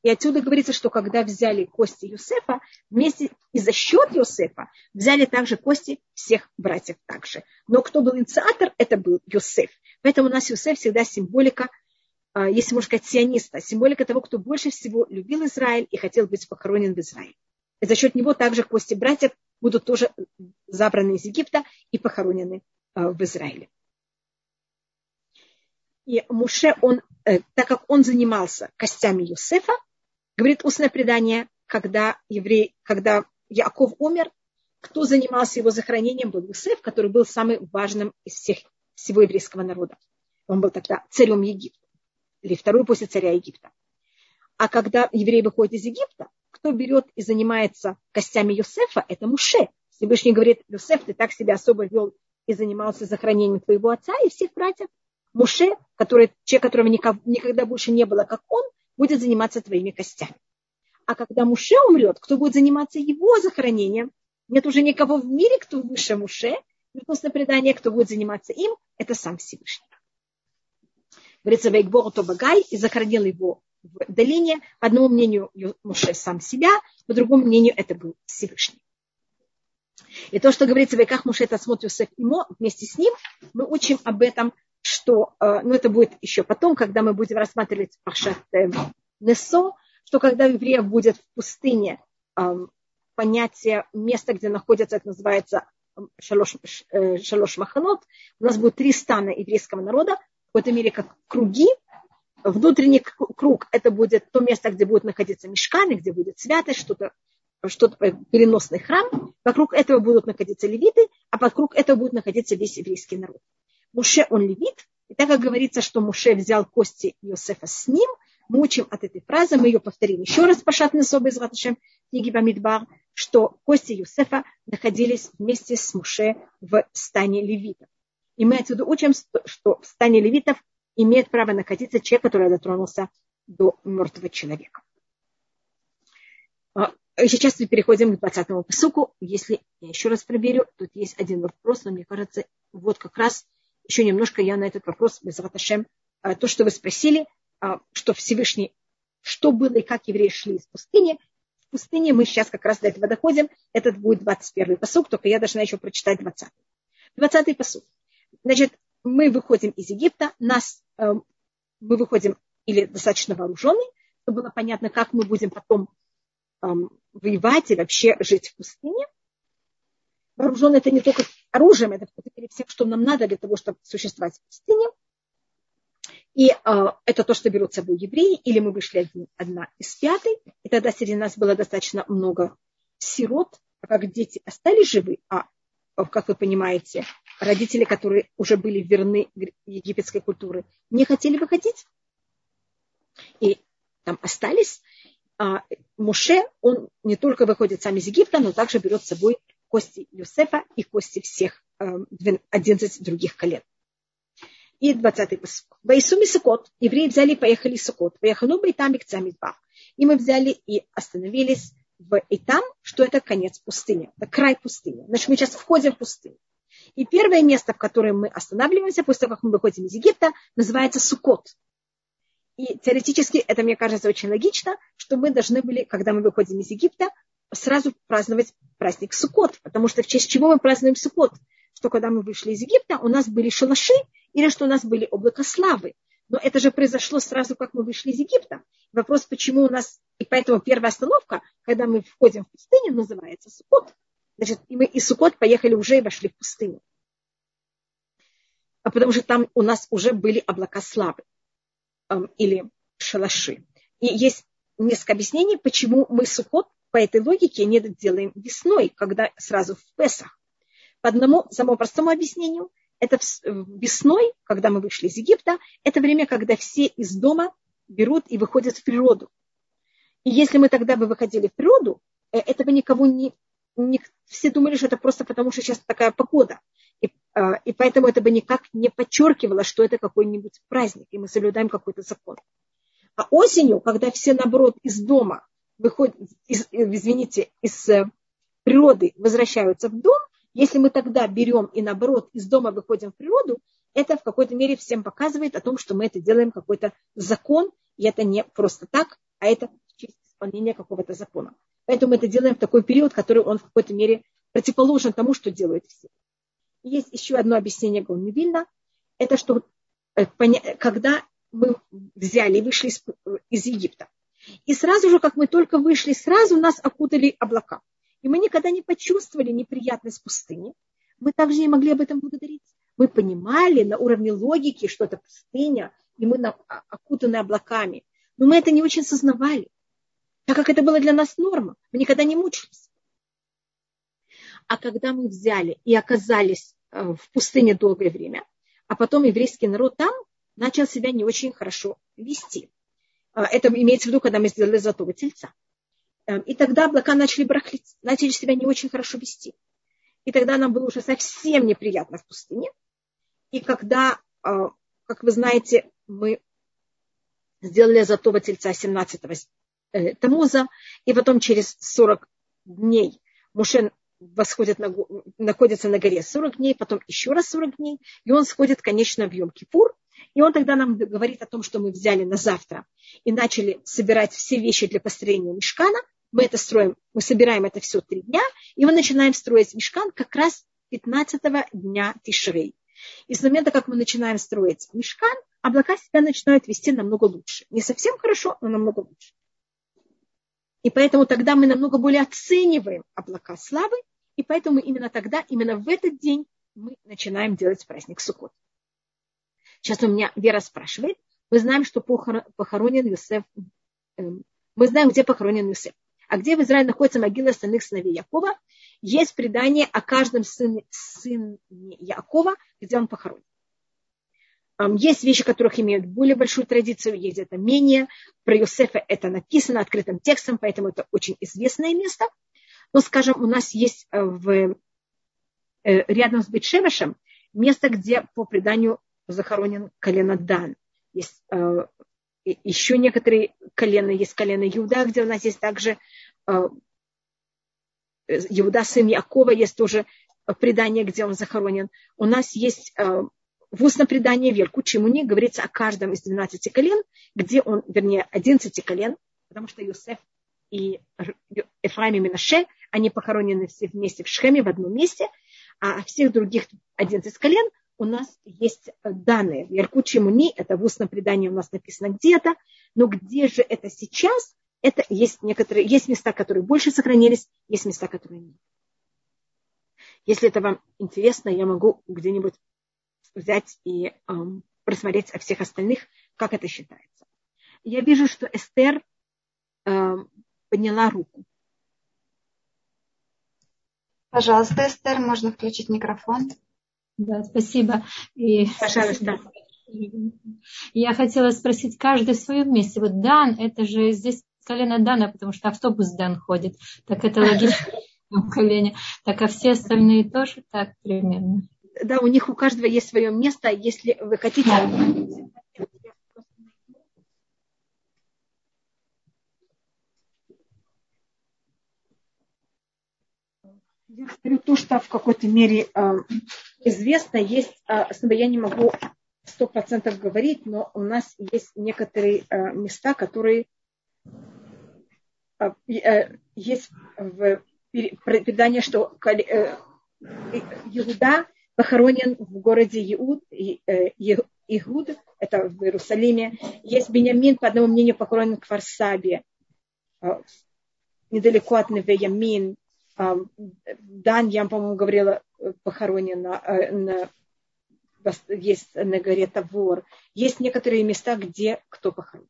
S1: И отсюда говорится, что когда взяли кости Юсефа, вместе и за счет Юсефа взяли также кости всех братьев также. Но кто был инициатор, это был Юсеф. Поэтому у нас Юсеф всегда символика если можно сказать, сиониста, символика того, кто больше всего любил Израиль и хотел быть похоронен в Израиле. И за счет него также кости братьев будут тоже забраны из Египта и похоронены а, в Израиле. И Муше, он, э, так как он занимался костями Юсефа, говорит устное предание, когда еврей, когда Яков умер, кто занимался его захоронением, был Юсеф, который был самым важным из всех, всего еврейского народа. Он был тогда царем Египта или второй после царя Египта. А когда евреи выходят из Египта, кто берет и занимается костями Юсефа, это Муше. Всевышний говорит, Юсеф, ты так себя особо вел и занимался захоронением твоего отца и всех братьев. Муше, который, человек, которого никогда больше не было, как он, будет заниматься твоими костями. А когда Муше умрет, кто будет заниматься его захоронением? Нет уже никого в мире, кто выше Муше. После предания, кто будет заниматься им, это сам Всевышний говорится, Вейкбор Тобагай, и захоронил его в долине. По одному мнению Муше сам себя, по другому мнению это был Всевышний. И то, что говорится в Вейках Муше, это смотрит Юсеф Имо, вместе с ним мы учим об этом, что, э, ну это будет еще потом, когда мы будем рассматривать Пашат Несо, что когда евреев будет в пустыне понятие места, где находится, это называется шалош, э, шалош маханот, у нас будет три стана еврейского народа, какой-то мере как круги. Внутренний круг – это будет то место, где будет находиться мешканы, где будет святость, что-то что-то э, переносный храм. Вокруг этого будут находиться левиты, а вокруг этого будет находиться весь еврейский народ. Муше он левит, и так как говорится, что Муше взял кости Иосифа с ним, мы учим от этой фразы, мы ее повторим еще раз по шатной особой из Раташем книги Бамидбар, что кости Юсефа находились вместе с Муше в стане левитов. И мы отсюда учим, что в стане левитов имеет право находиться человек, который дотронулся до мертвого человека. А, сейчас мы переходим к 20-му посуку. Если я еще раз проверю, тут есть один вопрос, но мне кажется, вот как раз еще немножко я на этот вопрос, Безраташем, то, что вы спросили, что Всевышний, что было и как евреи шли из пустыни, в пустыне мы сейчас как раз до этого доходим. Этот будет 21-й посуд, только я должна еще прочитать 20-й. 20-й посуд. Значит, мы выходим из Египта, нас, э, мы выходим или достаточно вооруженные, чтобы было понятно, как мы будем потом э, воевать и вообще жить в пустыне. Вооруженные это не только оружием, это всем, что нам надо для того, чтобы существовать в пустыне. И э, это то, что берут с собой евреи, или мы вышли один, одна из пятой, и тогда среди нас было достаточно много сирот, а как дети остались живы, а, как вы понимаете, родители, которые уже были верны египетской культуре, не хотели выходить, и там остались. А Муше, он не только выходит сам из Египта, но также берет с собой кости Юсефа и кости всех 11 э, других колен. И 20-й посук. Вайсуми Сукот. Евреи взяли и поехали в Сукот. Поехали бы и там, и к И мы взяли и остановились в Итам, что это конец пустыни, это край пустыни. Значит, мы сейчас входим в пустыню. И первое место, в котором мы останавливаемся, после того, как мы выходим из Египта, называется Сукот. И теоретически это, мне кажется, очень логично, что мы должны были, когда мы выходим из Египта, сразу праздновать праздник Сукот, потому что в честь чего мы празднуем Сукот? Что когда мы вышли из Египта, у нас были шалаши, или что у нас были облака славы. Но это же произошло сразу, как мы вышли из Египта. Вопрос, почему у нас... И поэтому первая остановка, когда мы входим в пустыню, называется Сукот. Значит, и мы из Сукот поехали уже и вошли в пустыню. А потому что там у нас уже были облака славы эм, или шалаши. И есть несколько объяснений, почему мы Сукот по этой логике не делаем весной, когда сразу в Песах. По одному самому простому объяснению – это весной, когда мы вышли из Египта, это время, когда все из дома берут и выходят в природу. И если мы тогда бы выходили в природу, э, этого никого не, не все думали, что это просто потому, что сейчас такая погода. И, а, и поэтому это бы никак не подчеркивало, что это какой-нибудь праздник, и мы соблюдаем какой-то закон. А осенью, когда все, наоборот, из дома выходят, из, извините, из э, природы возвращаются в дом, если мы тогда берем и наоборот из дома выходим в природу, это в какой-то мере всем показывает о том, что мы это делаем какой-то закон, и это не просто так, а это исполнения какого-то закона. Поэтому мы это делаем в такой период, который он в какой-то мере противоположен тому, что делают все. есть еще одно объяснение Гаунмивильна. Это что э, когда мы взяли вышли из, из Египта, и сразу же, как мы только вышли, сразу нас окутали облака. И мы никогда не почувствовали неприятность пустыни. Мы также не могли об этом благодарить. Мы понимали на уровне логики, что это пустыня, и мы окутаны облаками. Но мы это не очень сознавали, так как это было для нас норма. Мы никогда не мучились. А когда мы взяли и оказались э, в пустыне долгое время, а потом еврейский народ там начал себя не очень хорошо вести. Э, это имеется в виду, когда мы сделали золотого тельца. Эм, и тогда облака начали брахлить, начали себя не очень хорошо вести. И тогда нам было уже совсем неприятно в пустыне. И когда, э, как вы знаете, мы сделали золотого тельца 17-го э, Тамуза, и потом через 40 дней Мушен восходит на, находится на горе 40 дней, потом еще раз 40 дней, и он сходит, конечно, в Йом-Кипур, и он тогда нам говорит о том, что мы взяли на завтра и начали собирать все вещи для построения мешкана – мы это строим, мы собираем это все три дня, и мы начинаем строить мешкан как раз 15 дня Тишрей. И с момента, как мы начинаем строить мешкан, облака себя начинают вести намного лучше. Не совсем хорошо, но намного лучше. И поэтому тогда мы намного более оцениваем облака славы, и поэтому именно тогда, именно в этот день мы начинаем делать праздник Суккот. Сейчас у меня Вера спрашивает. Мы знаем, что похоронен Юсеф. Эм, мы знаем, где похоронен Юсеф. А где в Израиле находится могила остальных сыновей Якова, есть предание о каждом сыне, сыне Якова, где он похоронен. Есть вещи, которых имеют более большую традицию, есть это менее. Про Иосифа это написано открытым текстом, поэтому это очень известное место. Но, скажем, у нас есть э, в, э, рядом с Бетшевышем место, где по преданию захоронен колено Дан. Есть э, еще некоторые колена, есть колено Иуда, где у нас есть также Иуда, сын Якова, есть тоже предание, где он захоронен. У нас есть в устном предании Верку Чимуни говорится о каждом из 12 колен, где он, вернее, 11 колен, потому что Юсеф и Ефраим и Минаше, они похоронены все вместе в Шхеме, в одном месте, а всех других 11 колен у нас есть данные. В Яркуче Муни, это в устном предании у нас написано где-то, но где же это сейчас, это есть некоторые, есть места, которые больше сохранились, есть места, которые нет. Если это вам интересно, я могу где-нибудь взять и просмотреть о всех остальных, как это считается. Я вижу, что Эстер подняла руку.
S2: Пожалуйста, Эстер, можно включить микрофон.
S4: Да, спасибо. И
S1: Пожалуйста.
S4: Я хотела спросить, каждый в своем месте. Вот Дан, это же здесь колено Дана, потому что автобус Дан ходит. Так это логично в колене. Так а все остальные тоже так примерно.
S1: Да, у них у каждого есть свое место. Если вы хотите, Я говорю то, что в какой-то мере э, известно. Есть, э, я не могу сто процентов говорить, но у нас есть некоторые э, места, которые э, э, есть в предании, что э, Иуда похоронен в городе Иуд, э, Игуд, это в Иерусалиме. Есть Бениамин, по одному мнению, похоронен в Фарсабе, э, недалеко от Невеямин. Дан, я, по-моему, говорила, э, похоронен на, э, на, есть на горе Тавор. Есть некоторые места, где кто похоронен.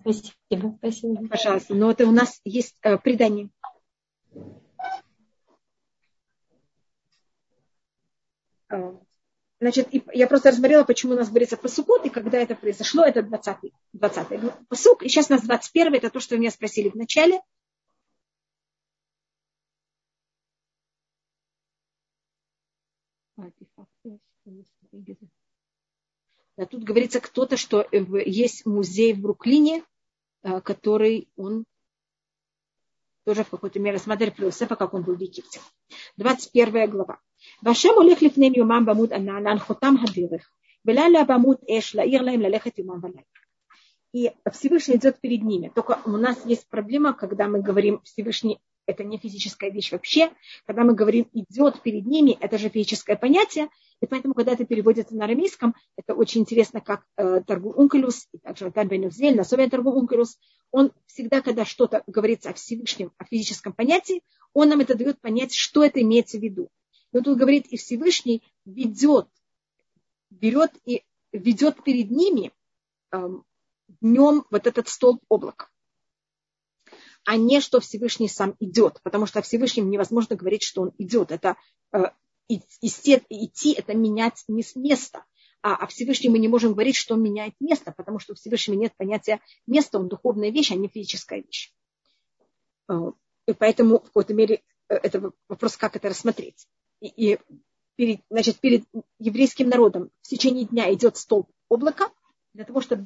S4: Спасибо, спасибо.
S1: Пожалуйста. Но это у нас есть э, предание. Значит, я просто рассмотрела, почему у нас говорится посукот, и когда это произошло, это 20-й, 20 посук. И сейчас у нас 21 это то, что вы меня спросили в начале. Да, тут говорится кто-то, что есть музей в Бруклине, э, который он тоже в какой-то мере смотрели про Иосифа, как он был в Египте. 21 глава. והשם הולך לפניהם יומם בעמוד ענן להנחותם הדרך, ולילה בעמוד אש להעיר להם ללכת יומם ולילה. И Всевышний идет перед ними. Только у нас есть проблема, когда мы говорим Всевышний это не физическая вещь вообще. Когда мы говорим идет перед ними, это же физическое понятие. И поэтому, когда это переводится на арамейском, это очень интересно, как э, Торгу Ункелюс, и также Тарбеневзель, особенно Торгу Ункелюс, он всегда, когда что-то говорится о Всевышнем, о физическом понятии, он нам это дает понять, что это имеется в виду. Он тут говорит, и Всевышний ведет, берет и ведет перед ними э, днем вот этот столб облака а не что Всевышний сам идет, потому что о Всевышнем невозможно говорить, что он идет. Это э, идти, идти, это менять места. А о Всевышнем мы не можем говорить, что он меняет место, потому что у Всевышнего нет понятия места, он духовная вещь, а не физическая вещь. Э, и поэтому в какой-то мере э, это вопрос, как это рассмотреть. И, и перед, значит, перед еврейским народом в течение дня идет столб облака, для того, чтобы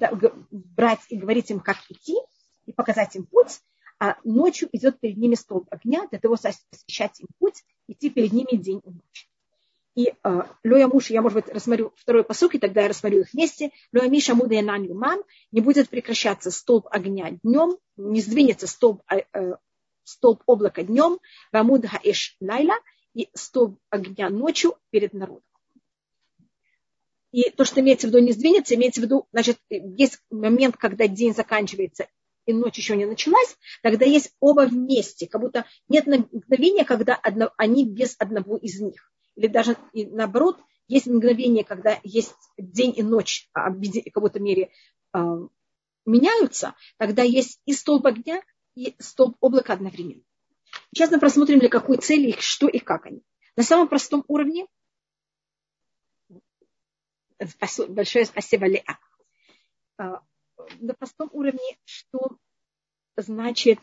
S1: брать и говорить им, как идти, и показать им путь, а ночью идет перед ними столб огня для того, чтобы освещать им путь, идти перед ними день и ночь. И э, муж, я, может быть, рассмотрю второй посук, и тогда я рассмотрю их вместе. Лоя Миша Муда Янан Юман, не будет прекращаться столб огня днем, не сдвинется столб, э, э столб облака днем, Вамуд Хаэш Найла, и столб огня ночью перед народом. И то, что имеется в виду не сдвинется, имеется в виду, значит, есть момент, когда день заканчивается и ночь еще не началась, тогда есть оба вместе, как будто нет мгновения, когда одно, они без одного из них. Или даже и наоборот, есть мгновение, когда есть день и ночь, а, в какой-то мере э, меняются, тогда есть и столб огня, и столб облака одновременно. Сейчас мы просмотрим, для какой цели их, что и как они. На самом простом уровне, большое спасибо, Леа а, на простом уровне, что значит,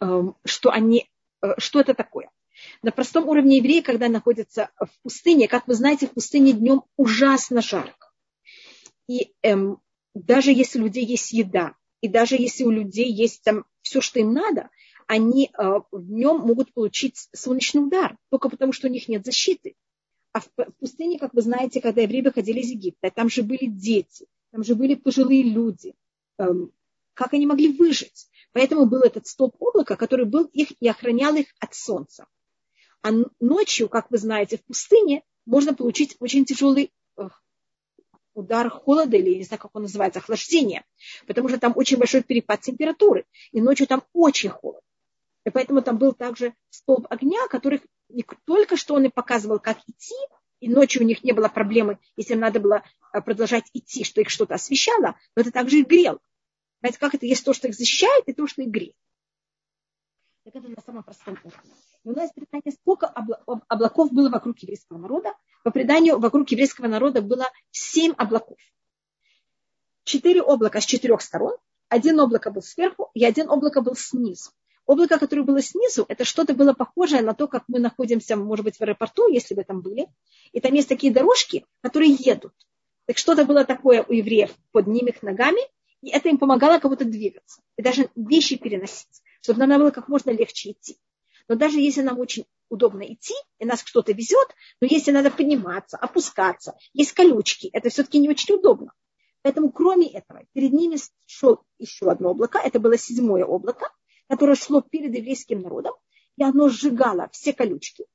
S1: эм, что они, э, что это такое. На простом уровне евреи, когда находятся в пустыне, как вы знаете, в пустыне днем ужасно жарко. И эм, даже если у людей есть еда, и даже если у людей есть там все, что им надо, они э, в нем могут получить солнечный удар, только потому что у них нет защиты. А в пустыне, как вы знаете, когда евреи выходили из Египта, там же были дети, там же были пожилые люди. Эм, как они могли выжить? Поэтому был этот столб облака, который был их и охранял их от солнца. А ночью, как вы знаете, в пустыне можно получить очень тяжелый удар холода, или не знаю, как он называется, охлаждение, потому что там очень большой перепад температуры, и ночью там очень холодно. И поэтому там был также столб огня, который не только что он и показывал, как идти, и ночью у них не было проблемы, если им надо было э, продолжать идти, что их что-то освещало, но это также и грел. Знаете, как это есть то, что их защищает, и то, что их греет. Так это на самом простом уровне. И у нас предание, сколько облаков было вокруг еврейского народа. По преданию, вокруг еврейского народа было семь облаков. Четыре облака с четырех сторон. Один облако был сверху, и один облако был снизу. Облако, которое было снизу, это что-то было похожее на то, как мы находимся, может быть, в аэропорту, если вы там были. И там есть такие дорожки, которые едут. Так что-то было такое у евреев под ними их ногами, и это им помогало кого-то двигаться. И даже вещи переносить, чтобы нам было как можно легче идти. Но даже если нам очень удобно идти, и нас кто-то везет, но если надо подниматься, опускаться, есть колючки, это все-таки не очень удобно. Поэтому кроме этого, перед ними шел еще одно облако, это было седьмое облако, которое шло перед еврейским народом, и оно сжигало все колючки,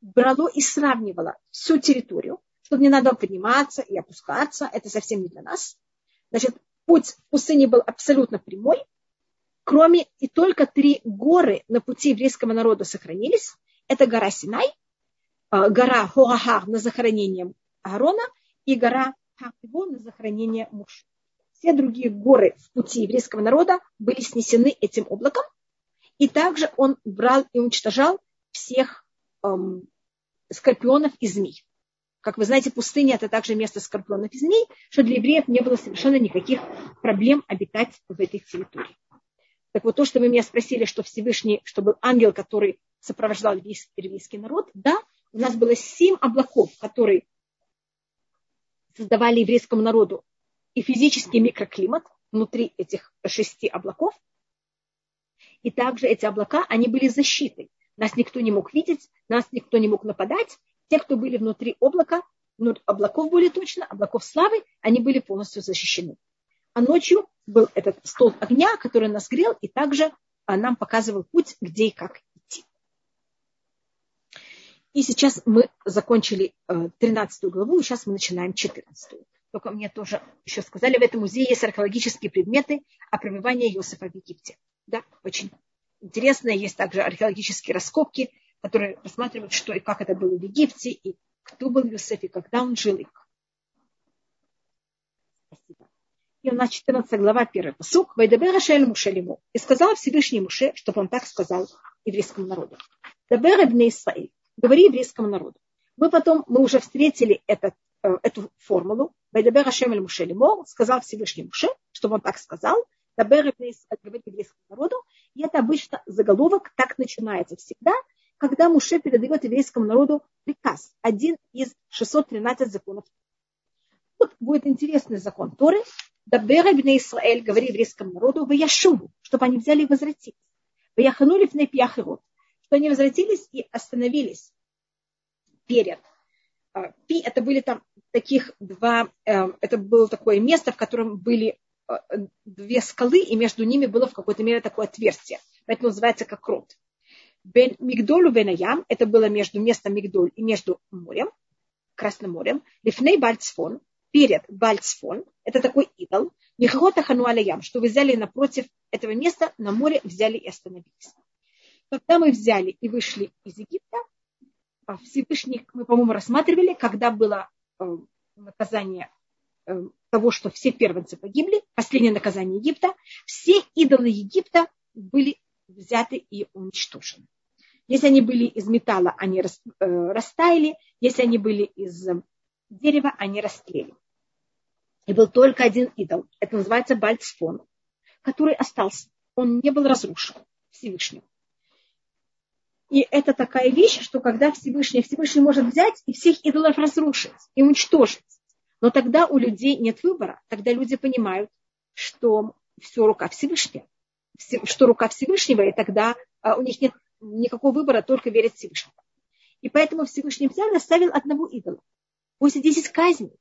S1: брало и сравнивало всю территорию, чтобы не надо подниматься и опускаться, это совсем не для нас. Значит, путь в пустыне был абсолютно прямой, кроме и только три горы на пути еврейского народа сохранились. Это гора Синай, э, гора Хоахар на захоронение Аарона и гора Хапиво на захоронение Муш. Все другие горы в пути еврейского народа были снесены этим облаком. И также он брал и уничтожал всех эм, скорпионов и змей. Как вы знаете, пустыня – это также место скорпионов и змей, что для евреев не было совершенно никаких проблем обитать в этой территории. Так вот, то, что вы меня спросили, что Всевышний, что был ангел, который сопровождал еврейский народ, да, у нас было семь облаков, которые создавали еврейскому народу и физический микроклимат внутри этих шести облаков. И также эти облака, они были защитой. Нас никто не мог видеть, нас никто не мог нападать. Те, кто были внутри облака, ну, облаков более точно, облаков славы, они были полностью защищены. А ночью был этот столб огня, который нас грел, и также а, нам показывал путь, где и как идти. И сейчас мы закончили 13 э, главу, и сейчас мы начинаем 14. Только мне тоже еще сказали, в этом музее есть археологические предметы о пребывании Иосифа в Египте. Да, очень интересно. Есть также археологические раскопки, которые рассматривают, что и как это было в Египте, и кто был Иосиф, и когда он жил. Спасибо. И у нас 14 глава, первый посук. Вайдабер Ашель Мушелиму. И сказал Всевышний Муше, чтобы он так сказал еврейскому народу. Дабер Эбне Исраиль. Говори еврейскому народу. Мы потом, мы уже встретили этот, эту формулу. Вайдабер Ашем Эль Мушелиму. Сказал Всевышний Муше, чтобы он так сказал. Дабер Эбне Исраиль. Говори еврейскому народу. И это обычно заголовок так начинается всегда, когда Муше передает еврейскому народу приказ. Один из 613 законов. Вот будет интересный закон Торы, Дабера бне Исраэль, говори еврейскому народу, в Яшуву, чтобы они взяли и возвратились. В Яханули в Непьяхирот, что они возвратились и остановились перед. Пи, это были там таких два, эм, это было такое место, в котором были э, две скалы, и между ними было в какой-то мере такое отверстие. Поэтому называется как рот. Бен Мигдолу Бенаям, это было между местом Мигдоль и между морем, Красным морем. Лифней Бальцфон, перед Бальцфон, это такой идол, Михота Хануалаям, что вы взяли напротив этого места, на море взяли и остановились. Когда мы взяли и вышли из Египта, а Всевышний, мы, по-моему, рассматривали, когда было э, наказание э, того, что все первенцы погибли, последнее наказание Египта, все идолы Египта были взяты и уничтожены. Если они были из металла, они э, растаяли. Если они были из дерева, они растлели. И был только один идол. Это называется Бальцфон, который остался. Он не был разрушен Всевышним. И это такая вещь, что когда Всевышний, Всевышний может взять и всех идолов разрушить и уничтожить. Но тогда у людей нет выбора. Тогда люди понимают, что все рука Всевышняя. Что рука Всевышнего, и тогда а у них нет никакого выбора, только верить Всевышнему. И поэтому Всевышний взял и оставил одного идола. После 10 казней,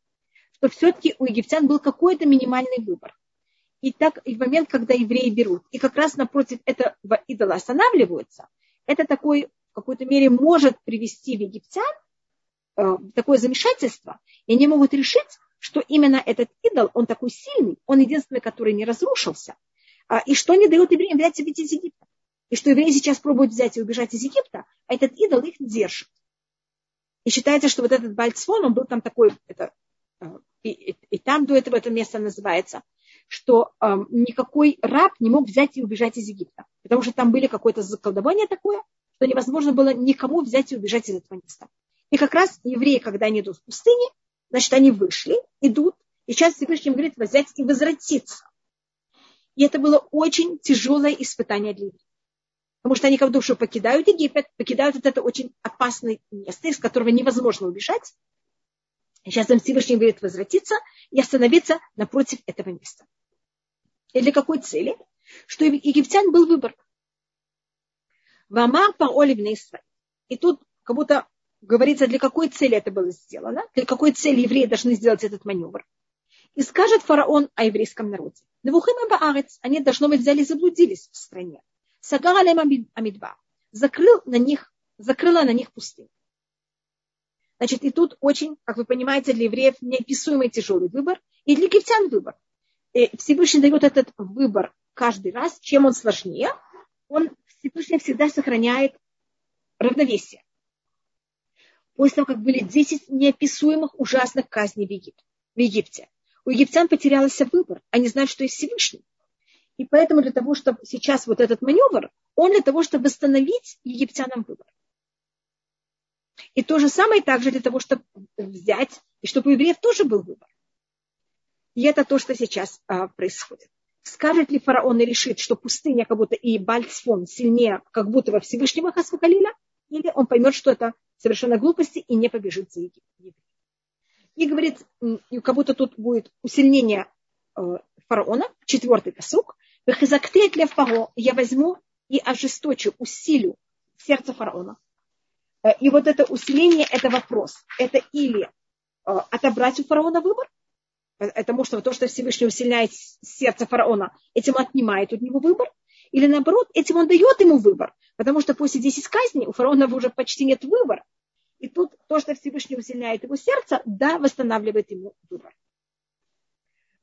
S1: что все-таки у египтян был какой-то минимальный выбор. И так и в момент, когда евреи берут, и как раз напротив этого идола останавливаются, это такой, в какой-то мере может привести в египтян э, такое замешательство, и они могут решить, что именно этот идол, он такой сильный, он единственный, который не разрушился, а, и что не дает евреям взять себе из Египта. И что евреи сейчас пробуют взять и убежать из Египта, а этот идол их держит. И считается, что вот этот Бальцфон, он был там такой, это, э, и, и, и там до этого это место называется, что э, никакой раб не мог взять и убежать из Египта. Потому что там были какое-то заколдование такое, что невозможно было никому взять и убежать из этого места. И как раз евреи, когда они идут в пустыне, значит, они вышли, идут, и сейчас Всевышний говорит взять и возвратиться. И это было очень тяжелое испытание для евреев. Потому что они как душу покидают Египет, покидают вот это очень опасное место, из которого невозможно убежать. И сейчас им Всевышний говорит возвратиться и остановиться напротив этого места. И для какой цели? Что египтян был выбор. Вамар по Оливне И тут как будто говорится, для какой цели это было сделано, для какой цели евреи должны сделать этот маневр. И скажет фараон о еврейском народе. Навухим Баарец, они, должно быть, взяли и заблудились в стране. Сагар амидба. Закрыл на них, закрыла на них пустыню. Значит, и тут очень, как вы понимаете, для евреев неописуемый тяжелый выбор, и для египтян выбор. И Всевышний дает этот выбор каждый раз. Чем он сложнее, он Всевышний всегда сохраняет равновесие. После того, как были 10 неописуемых ужасных казней в Египте. В Египте. У египтян потерялся выбор. Они знают, что есть Всевышний. И поэтому для того, чтобы сейчас вот этот маневр, он для того, чтобы восстановить египтянам выбор. И то же самое также для того, чтобы взять, и чтобы у евреев тоже был выбор. И это то, что сейчас а, происходит. Скажет ли фараон и решит, что пустыня как будто и Бальцфон сильнее, как будто во Всевышнего Хасвакалиля, или он поймет, что это совершенно глупости и не побежит за евреев. И говорит, как будто тут будет усиление э, фараона, четвертый посук, лев фаро, я возьму и ожесточу, усилю сердце фараона. Э, и вот это усиление, это вопрос. Это или э, отобрать у фараона выбор, потому что то, что Всевышний усиляет сердце фараона, этим отнимает от него выбор, или наоборот, этим он дает ему выбор, потому что после 10 казней у фараона уже почти нет выбора. И тут то, что Всевышний усиляет его сердце, да, восстанавливает ему выбор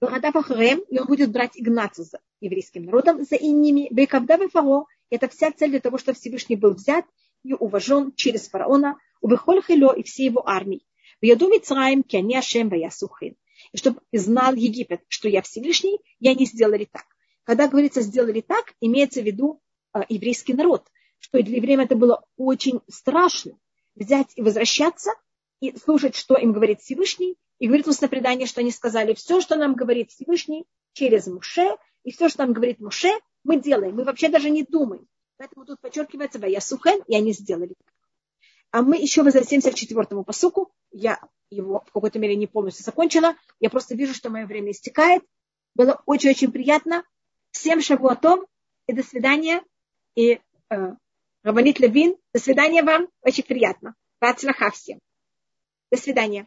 S1: и он будет брать Игнацию за еврейским народом, за ними. Бекавдавы фаро, это вся цель для того, чтобы Всевышний был взят и уважен через фараона, убыхоль хило и все его армии. В яду Мицраим, кяни Ашем, сухин. И чтобы знал Египет, что я Всевышний, и они сделали так. Когда говорится сделали так, имеется в виду э, еврейский народ, что для евреев это было очень страшно взять и возвращаться и слушать, что им говорит Всевышний, и говорит устное предание, что они сказали, все, что нам говорит Всевышний через Муше, и все, что нам говорит Муше, мы делаем. Мы вообще даже не думаем. Поэтому тут подчеркивается Ваясухен, и они сделали. А мы еще возвратимся к четвертому посуку. Я его в какой-то мере не полностью закончила. Я просто вижу, что мое время истекает. Было очень-очень приятно. Всем шагуатом и до свидания. И э, Рабанит Левин, до свидания вам. Очень приятно. Бацлаха всем. До свидания.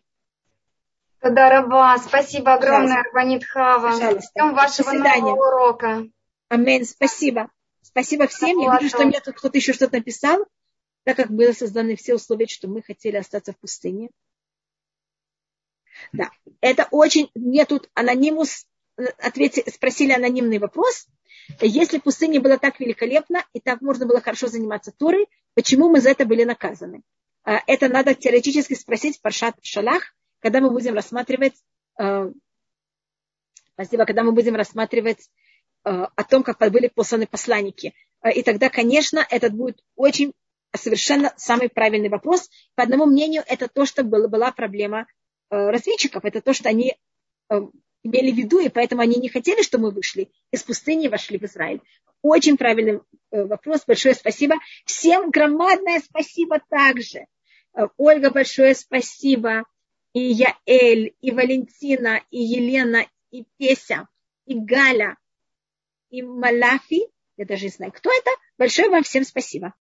S2: Тадараба. Спасибо огромное, Арбанит Хава. Ждем вашего нового урока.
S1: Амин. Спасибо. Спасибо всем. Я вижу, что мне тут кто-то еще что-то написал, так как были созданы все условия, что мы хотели остаться в пустыне. Да, это очень... Мне тут анонимус ответили, спросили анонимный вопрос. Если в пустыне было так великолепно и так можно было хорошо заниматься Торой, почему мы за это были наказаны? А, это надо теоретически спросить Паршат Шалах, когда мы будем рассматривать, э, спасибо, когда мы будем рассматривать э, о том, как были посланы посланники. И тогда, конечно, этот будет очень совершенно самый правильный вопрос. По одному мнению, это то, что была, была проблема разведчиков, это то, что они имели в виду, и поэтому они не хотели, чтобы мы вышли из пустыни и вошли в Израиль. Очень правильный вопрос, большое спасибо. Всем громадное спасибо также. Ольга, большое спасибо и Яэль, и Валентина, и Елена, и Песя, и Галя, и Малафи, я даже не знаю, кто это, Большое вам всем спасибо.